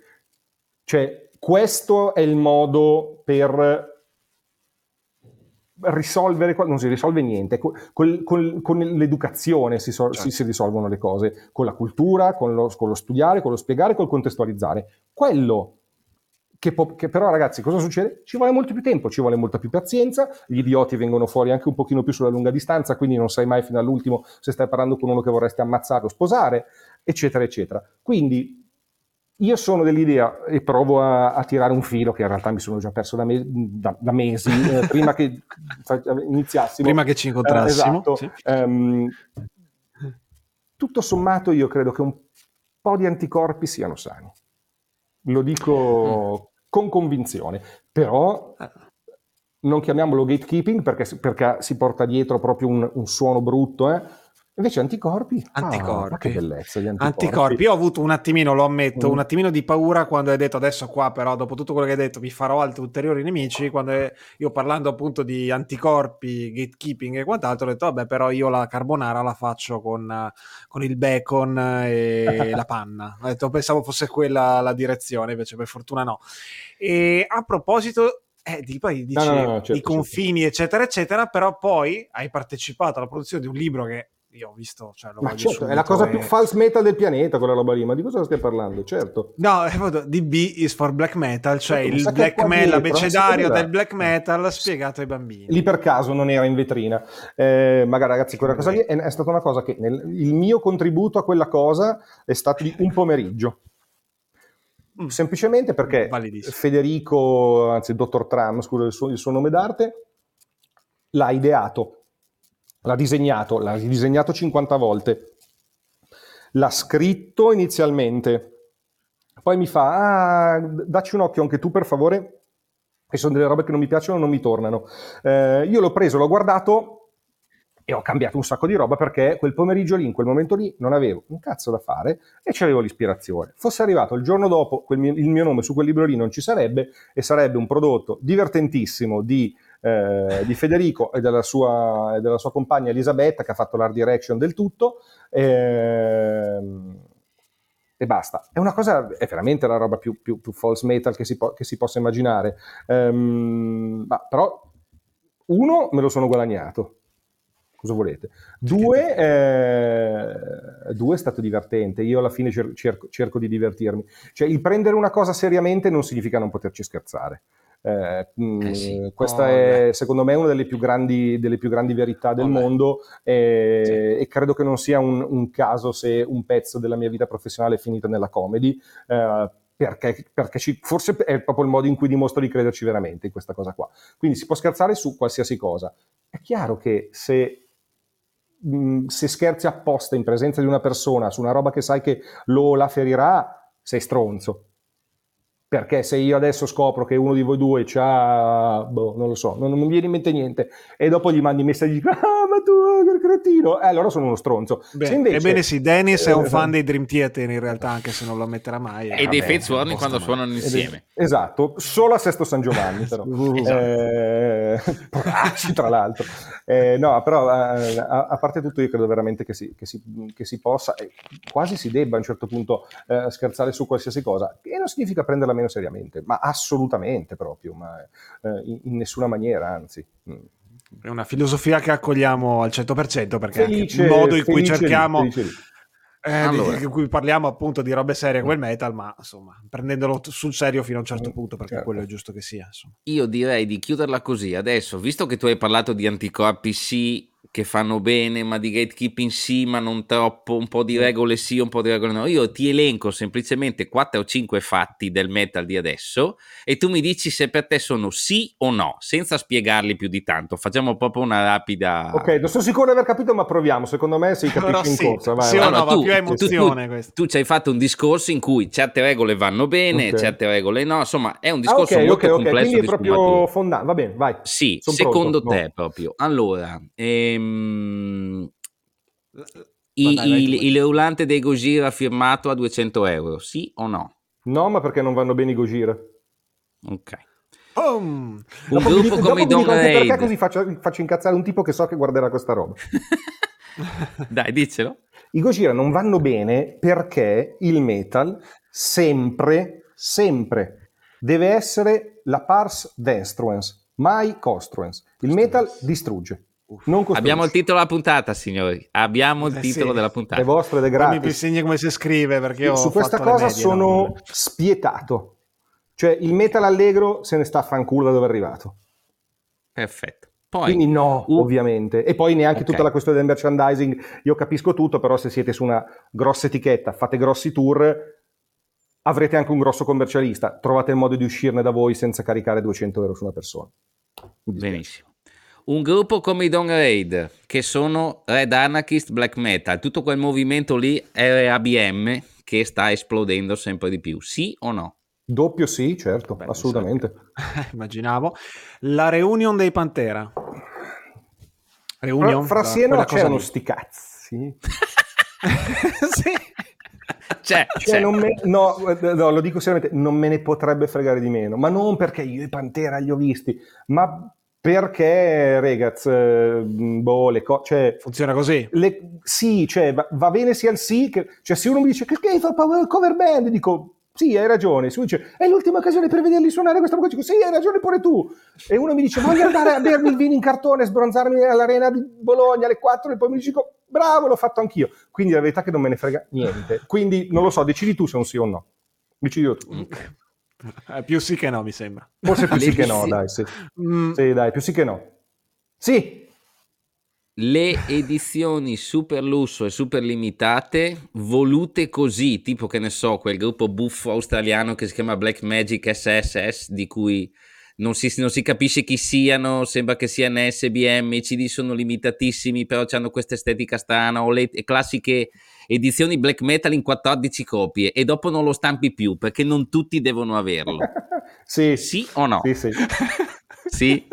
Cioè, questo è il modo per risolvere, non si risolve niente, con, con, con l'educazione si, so, certo. si, si, risolvono le cose, con la cultura, con lo, con lo, studiare, con lo spiegare, col contestualizzare. Quello che, po- che, però ragazzi cosa succede? Ci vuole molto più tempo, ci vuole molta più pazienza, gli idioti vengono fuori anche un pochino più sulla lunga distanza, quindi non sai mai fino all'ultimo se stai parlando con uno che vorresti ammazzare o sposare, eccetera, eccetera. Quindi io sono dell'idea, e provo a, a, tirare un filo che in realtà mi sono già perso da, me, da, da mesi, eh, prima che iniziassimo. Prima che ci incontrassimo. Eh, esatto. Sì. Um, tutto sommato io credo che un po' di anticorpi siano sani. Lo dico mm. con convinzione, però eh. non chiamiamolo gatekeeping perché, perché si porta dietro proprio un, un suono brutto, eh? Invece anticorpi, anticorpi. Ah, che bellezza gli anticorpi. anticorpi. Io ho avuto un attimino, lo ammetto, mm. un attimino di paura quando hai detto adesso qua, però dopo tutto quello che hai detto mi farò altri ulteriori nemici, quando io parlando appunto di anticorpi, gatekeeping e quant'altro, ho detto vabbè però io la carbonara la faccio con, con il bacon e la panna. Ho detto pensavo fosse quella la direzione, invece per fortuna no. E a proposito eh, di, poi dici, no, no, no, certo, i confini, certo. eccetera, eccetera, però poi hai partecipato alla produzione di un libro che io ho visto, cioè, lo ma certo, è la cosa e... più false metal del pianeta quella roba lì, ma di cosa stai parlando? Certo. No, DB is for black metal, cioè certo, il black metal, l'abecedario del black metal spiegato ai bambini. Lì per caso non era in vetrina. Eh, magari ragazzi, quella cosa lì è, è stata una cosa che nel, il mio contributo a quella cosa è stato di un pomeriggio. Mm. Semplicemente perché Federico, anzi il dottor Tram, scusa il suo, il suo nome d'arte, l'ha ideato l'ha disegnato, l'ha disegnato 50 volte, l'ha scritto inizialmente, poi mi fa, ah, dacci un occhio anche tu per favore, e sono delle robe che non mi piacciono, non mi tornano. Eh, io l'ho preso, l'ho guardato e ho cambiato un sacco di roba perché quel pomeriggio lì, in quel momento lì, non avevo un cazzo da fare e c'avevo l'ispirazione. Fosse arrivato il giorno dopo, mio, il mio nome su quel libro lì non ci sarebbe e sarebbe un prodotto divertentissimo di eh, di Federico e della, sua, della, sua, compagna Elisabetta che ha fatto l'art direction del tutto eh, e basta. È una cosa, è veramente la roba più, più, più false metal che si, po- che si possa immaginare. Um, ma, però uno me lo sono guadagnato, cosa volete? Due, eh, due, è stato divertente, io alla fine cer- cerco, cerco, di divertirmi. Cioè il prendere una cosa seriamente non significa non poterci scherzare. Eh, mm, eh sì. Questa oh, è secondo me una delle più grandi, delle più grandi verità del oh, mondo e, sì. e, credo che non sia un, un, caso se un pezzo della mia vita professionale è finito nella comedy. Eh, perché, perché ci, forse è proprio il modo in cui dimostro di crederci veramente in questa cosa qua. Quindi si può scherzare su qualsiasi cosa. È chiaro che se mm, se scherzi apposta in presenza di una persona su una roba che sai che lo la ferirà, sei stronzo perché se io adesso scopro che uno di voi due c'ha, boh, non lo so, non, non mi viene in mente niente, e dopo gli mandi messaggi, ah, ma tu, che cretino, eh, allora sono uno stronzo. Beh, invece, ebbene sì, Dennis eh, è un fan dei Dream Theater in realtà, anche se non lo ammetterà mai. E dei Fates Warning quando suonano insieme. Esatto, solo a Sesto San Giovanni, però. esatto. eh, tra l'altro. Eh, no, però eh, a, a, parte tutto io credo veramente che si, che si, che si possa, e quasi si debba a un certo punto eh, scherzare su qualsiasi cosa, e non significa prenderla meno seriamente, ma assolutamente proprio, ma eh, in, in, nessuna maniera, anzi. Mm. È una filosofia che accogliamo al 100% perché felice, è il modo in cui cerchiamo... Lì, eh, allora. di, cui parliamo appunto di robe serie come il metal, ma insomma, prendendolo sul serio fino a un certo mm, punto, perché certo. quello è giusto che sia. Insomma. Io direi di chiuderla così adesso, visto che tu hai parlato di anticorpi sì che fanno bene, ma di gatekeeping sì, ma non troppo, un po' di regole sì, un po' di regole no. Io ti elenco semplicemente 4 o 5 fatti del metal di adesso e tu mi dici se per te sono sì o no, senza spiegarli più di tanto. Facciamo proprio una rapida... Ok, non sono sicuro di aver capito, ma proviamo. Secondo me si capisce in sì. corsa. Vai, sì vai. o no, tu, più emozione tu, tu, tu, ci hai fatto un discorso in cui certe regole vanno bene, okay. certe regole no, insomma è un discorso ah, okay, molto okay, complesso. Quindi è proprio fondante, va bene, vai. Sì, Sono secondo pronto. te no. proprio. Allora... Ehm, Ehm, i, dai, il, il Eulante dei Gojira firmato a 200 euro, sì o no? No, ma perché non vanno bene i Gojira. Ok. Oh, un gruppo dico, come Don Raid. Perché così faccio, faccio, incazzare un tipo che so che guarderà questa roba. Dai, dicelo. I Gojira non vanno bene perché il metal sempre, sempre deve essere la pars destruens, mai costruens. Il metal distrugge. Abbiamo il titolo della puntata, signori. Abbiamo il eh titolo sì. della puntata. Le vostre le gratis. Mi insegni come si scrive perché io Su questa cosa medie, sono no? spietato. Cioè, il metal allegro se ne sta a fanculo da dove è arrivato. Perfetto. Poi, Quindi no, uh, ovviamente. E poi neanche okay. tutta la questione del merchandising. Io capisco tutto, però se siete su una grossa etichetta, fate grossi tour, avrete anche un grosso commercialista. Trovate il modo di uscirne da voi senza caricare 200 euro su una persona. Benissimo un gruppo come i Don Raid, che sono Red Anarchist Black Metal, tutto quel movimento lì RABM che sta esplodendo sempre di più, sì o no? Doppio sì, certo, Beh, assolutamente. Immaginavo. La reunion dei Pantera. Reunion? Fra, fra sì e no c'erano sti cazzi. sì. C'è, cioè, c'è. Me, no, no, lo dico seriamente, non me ne potrebbe fregare di meno, ma non perché io i Pantera li ho visti, ma perché, ragazzi, eh, boh, le cose... Cioè, Funziona così? Le, sì, cioè, va, va, bene sia il sì, che, cioè se uno mi dice che fa cover band, dico sì, hai ragione. Se uno dice è l'ultima occasione per vederli suonare questa cosa, dico sì, hai ragione pure tu. E uno mi dice voglio andare a bermi il vino in cartone, sbronzarmi all'arena di Bologna alle 4 e poi mi dico bravo, l'ho fatto anch'io. Quindi la verità è che non me ne frega niente. Quindi non lo so, decidi tu se è un sì o no. Decidi tu. Eh, più sì che no, mi sembra. Forse più sì che no, dai, sì. Mm. Sì, dai, più sì che no. Sì! Le edizioni super lusso e super limitate, volute così, tipo che ne so, quel gruppo buffo australiano che si chiama Black Magic SSS, di cui non si, non si, capisce chi siano, sembra che siano SBM, i CD sono limitatissimi, però hanno questa estetica strana, o le classiche edizioni black metal in 14 copie e dopo non lo stampi più perché non tutti devono averlo. sì. Sì o no? Sì, sì. sì?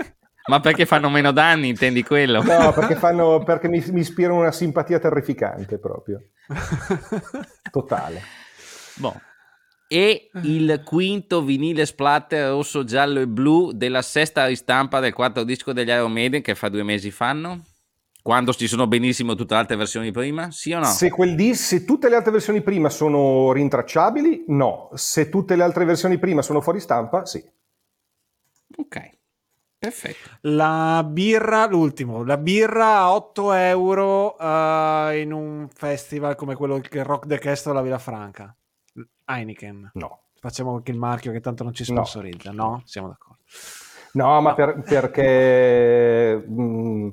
Ma perché fanno meno danni, intendi quello? No, perché, fanno, perché mi, mi ispirano una simpatia terrificante proprio. Totale. Boh. E il quinto vinile splatter rosso, giallo e blu della sesta ristampa del quarto disco degli Iron Maiden che fa due mesi fanno? Quando ci sono benissimo tutte le altre versioni prima? Sì o no? Se, di- se, tutte le altre versioni prima sono rintracciabili, no. Se tutte le altre versioni prima sono fuori stampa, sì. Ok. Perfetto. La birra, l'ultimo, la birra a 8 euro uh, in un festival come quello che Rock the Castle alla Villa Franca. Heineken. No. Facciamo anche il marchio che tanto non ci sponsorizza, no? no? Siamo d'accordo. No, ma no. Per, perché... Mh, mm,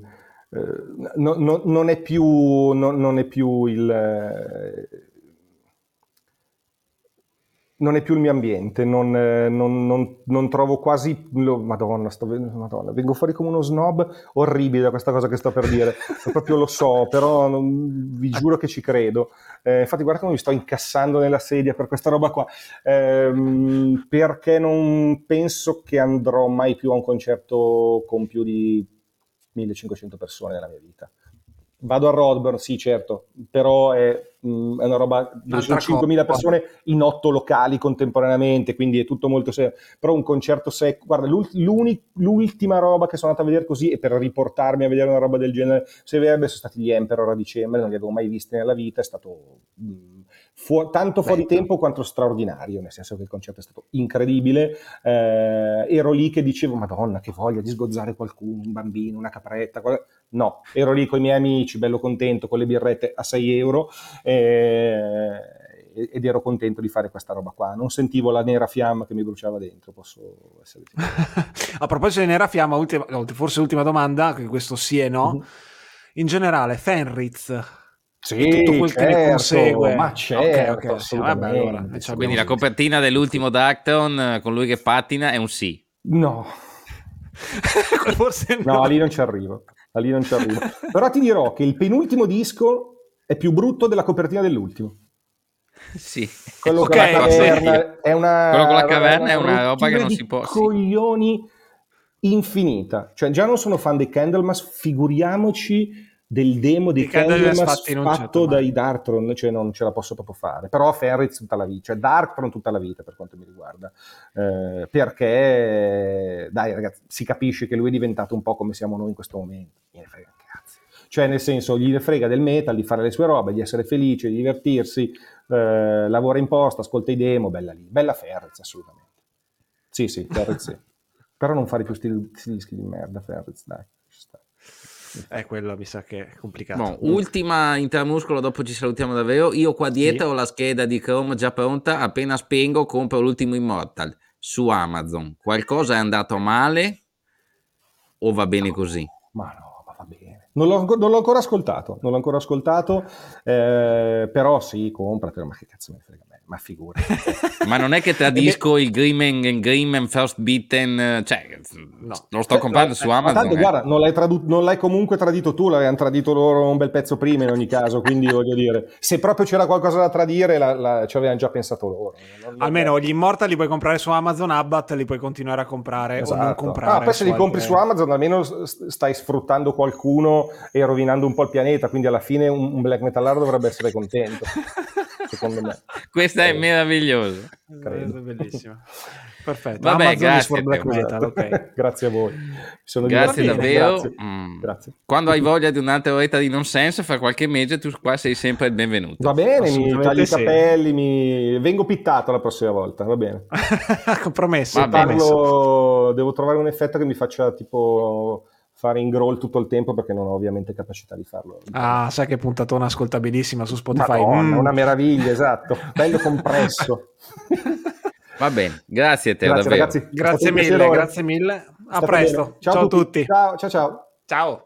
no, no, non, è più, no, non, è più, il... Eh, non è più il mio ambiente, non, eh, non, non, non trovo quasi... Madonna, sto, Madonna, vengo fuori come uno snob orribile da questa cosa che sto per dire, proprio lo so, però vi giuro che ci credo. Eh, infatti guarda come mi sto incassando nella sedia per questa roba qua, eh, perché non penso che andrò mai più a un concerto con più di 1500 persone nella mia vita. Vado a Rodburn, sì, certo, però è, mh, mm, è una roba sono 5.000 persone in otto locali contemporaneamente, quindi è tutto molto serio. Però un concerto secco, guarda, l'ultima roba che sono andato a vedere così e per riportarmi a vedere una roba del genere, se sono stati gli Emperor a dicembre, non li avevo mai visti nella vita, è stato mh, mm, fu- tanto fuori Beh, tempo quanto straordinario, nel senso che il concerto è stato incredibile. Eh, ero lì che dicevo, Madonna, che voglia di sgozzare qualcuno, un bambino, una capretta. Qual- no, ero lì con i miei amici, bello contento, con le birrette a 6 euro. Eh, ed ero contento di fare questa roba qua. Non sentivo la nera fiamma che mi bruciava dentro, posso essere A proposito di nera fiamma, ultima, forse l'ultima domanda, che questo sì e no. Mm-hmm. In generale, Fenritz sì, tutto quel certo, che ne certo, consegue. Ma certo, okay, okay, sì, vabbè, allora, Quindi la copertina dell'ultimo Dacton con lui che pattina è un sì. No. Forse no. no, lì non ci arrivo. Lì non ci arrivo. Però ti dirò che il penultimo disco è più brutto della copertina dell'ultimo. Sì. Quello okay, con la caverna è una Quello con la caverna è una roba che non si può coglioni infinita. Cioè già non sono fan dei Candlemas, figuriamoci del demo di Candlemas fatto certo dai Darktron, cioè non ce la posso proprio fare. Però Ferriz tutta la vita, cioè Darktron tutta la vita per quanto mi riguarda. Eh, perché, dai ragazzi, si capisce che lui è diventato un po' come siamo noi in questo momento. Gliene frega cazzo. Cioè nel senso, gli frega del metal, di fare le sue robe, di essere felice, di divertirsi, eh, lavora in posta, ascolta i demo, bella lì. Bella Ferriz, assolutamente. Sì, sì, Ferriz sì. Però non fare più sti dischi di merda, Ferriz, dai. Eh, quello mi sa che è complicato. Bon, ultima intermuscolo, dopo ci salutiamo davvero. Io qua dietro sì. ho la scheda di Chrome già pronta, appena spengo compro l'ultimo Immortal su Amazon. Qualcosa è andato male o va bene così? Ma no. Non l'ho, non l'ho ancora ascoltato, non l'ho ancora ascoltato, eh, però sì, compratelo, ma che cazzo me ne frega ma figura. ma non è che tradisco il Grimmen, Grimmen First Beaten, cioè, no. lo sto comprando su Amazon. Ma tanto, eh. guarda, non l'hai, tradu- non l'hai, comunque tradito tu, l'avevano tradito loro un bel pezzo prima in ogni caso, quindi voglio dire, se proprio c'era qualcosa da tradire, la, la, ci avevano già pensato loro. Non, Almeno gli Immortal li puoi comprare su Amazon, Abbat li puoi continuare a comprare esatto. o non esatto. comprare. Ah, poi se li compri su Amazon almeno stai sfruttando qualcuno e rovinando un po' il pianeta, quindi alla fine un, un black metallaro dovrebbe essere contento. secondo me. Questa è meravigliosa. Credo. È bellissima. Perfetto. Vabbè, Amazon grazie, metal, okay. grazie a voi. Sono grazie davvero. Grazie. Mm. grazie. Quando hai voglia di un'altra oretta di nonsense, fra qualche mese tu qua sei sempre il benvenuto. Va bene, mi taglio i capelli, mi... vengo pittato la prossima volta, va bene. Compromesso. Va Parlo... Devo trovare un effetto che mi faccia tipo fare in growl tutto il tempo perché non ho ovviamente capacità di farlo. Ah, sai che puntatona ascoltabilissima su Spotify. Madonna, mm. Una meraviglia, esatto. Bello compresso. Va bene, grazie a te. Grazie, ragazzi. Grazie mille, grazie mille. A presto. Ciao, ciao a tutti. tutti. Ciao, ciao, ciao. Ciao.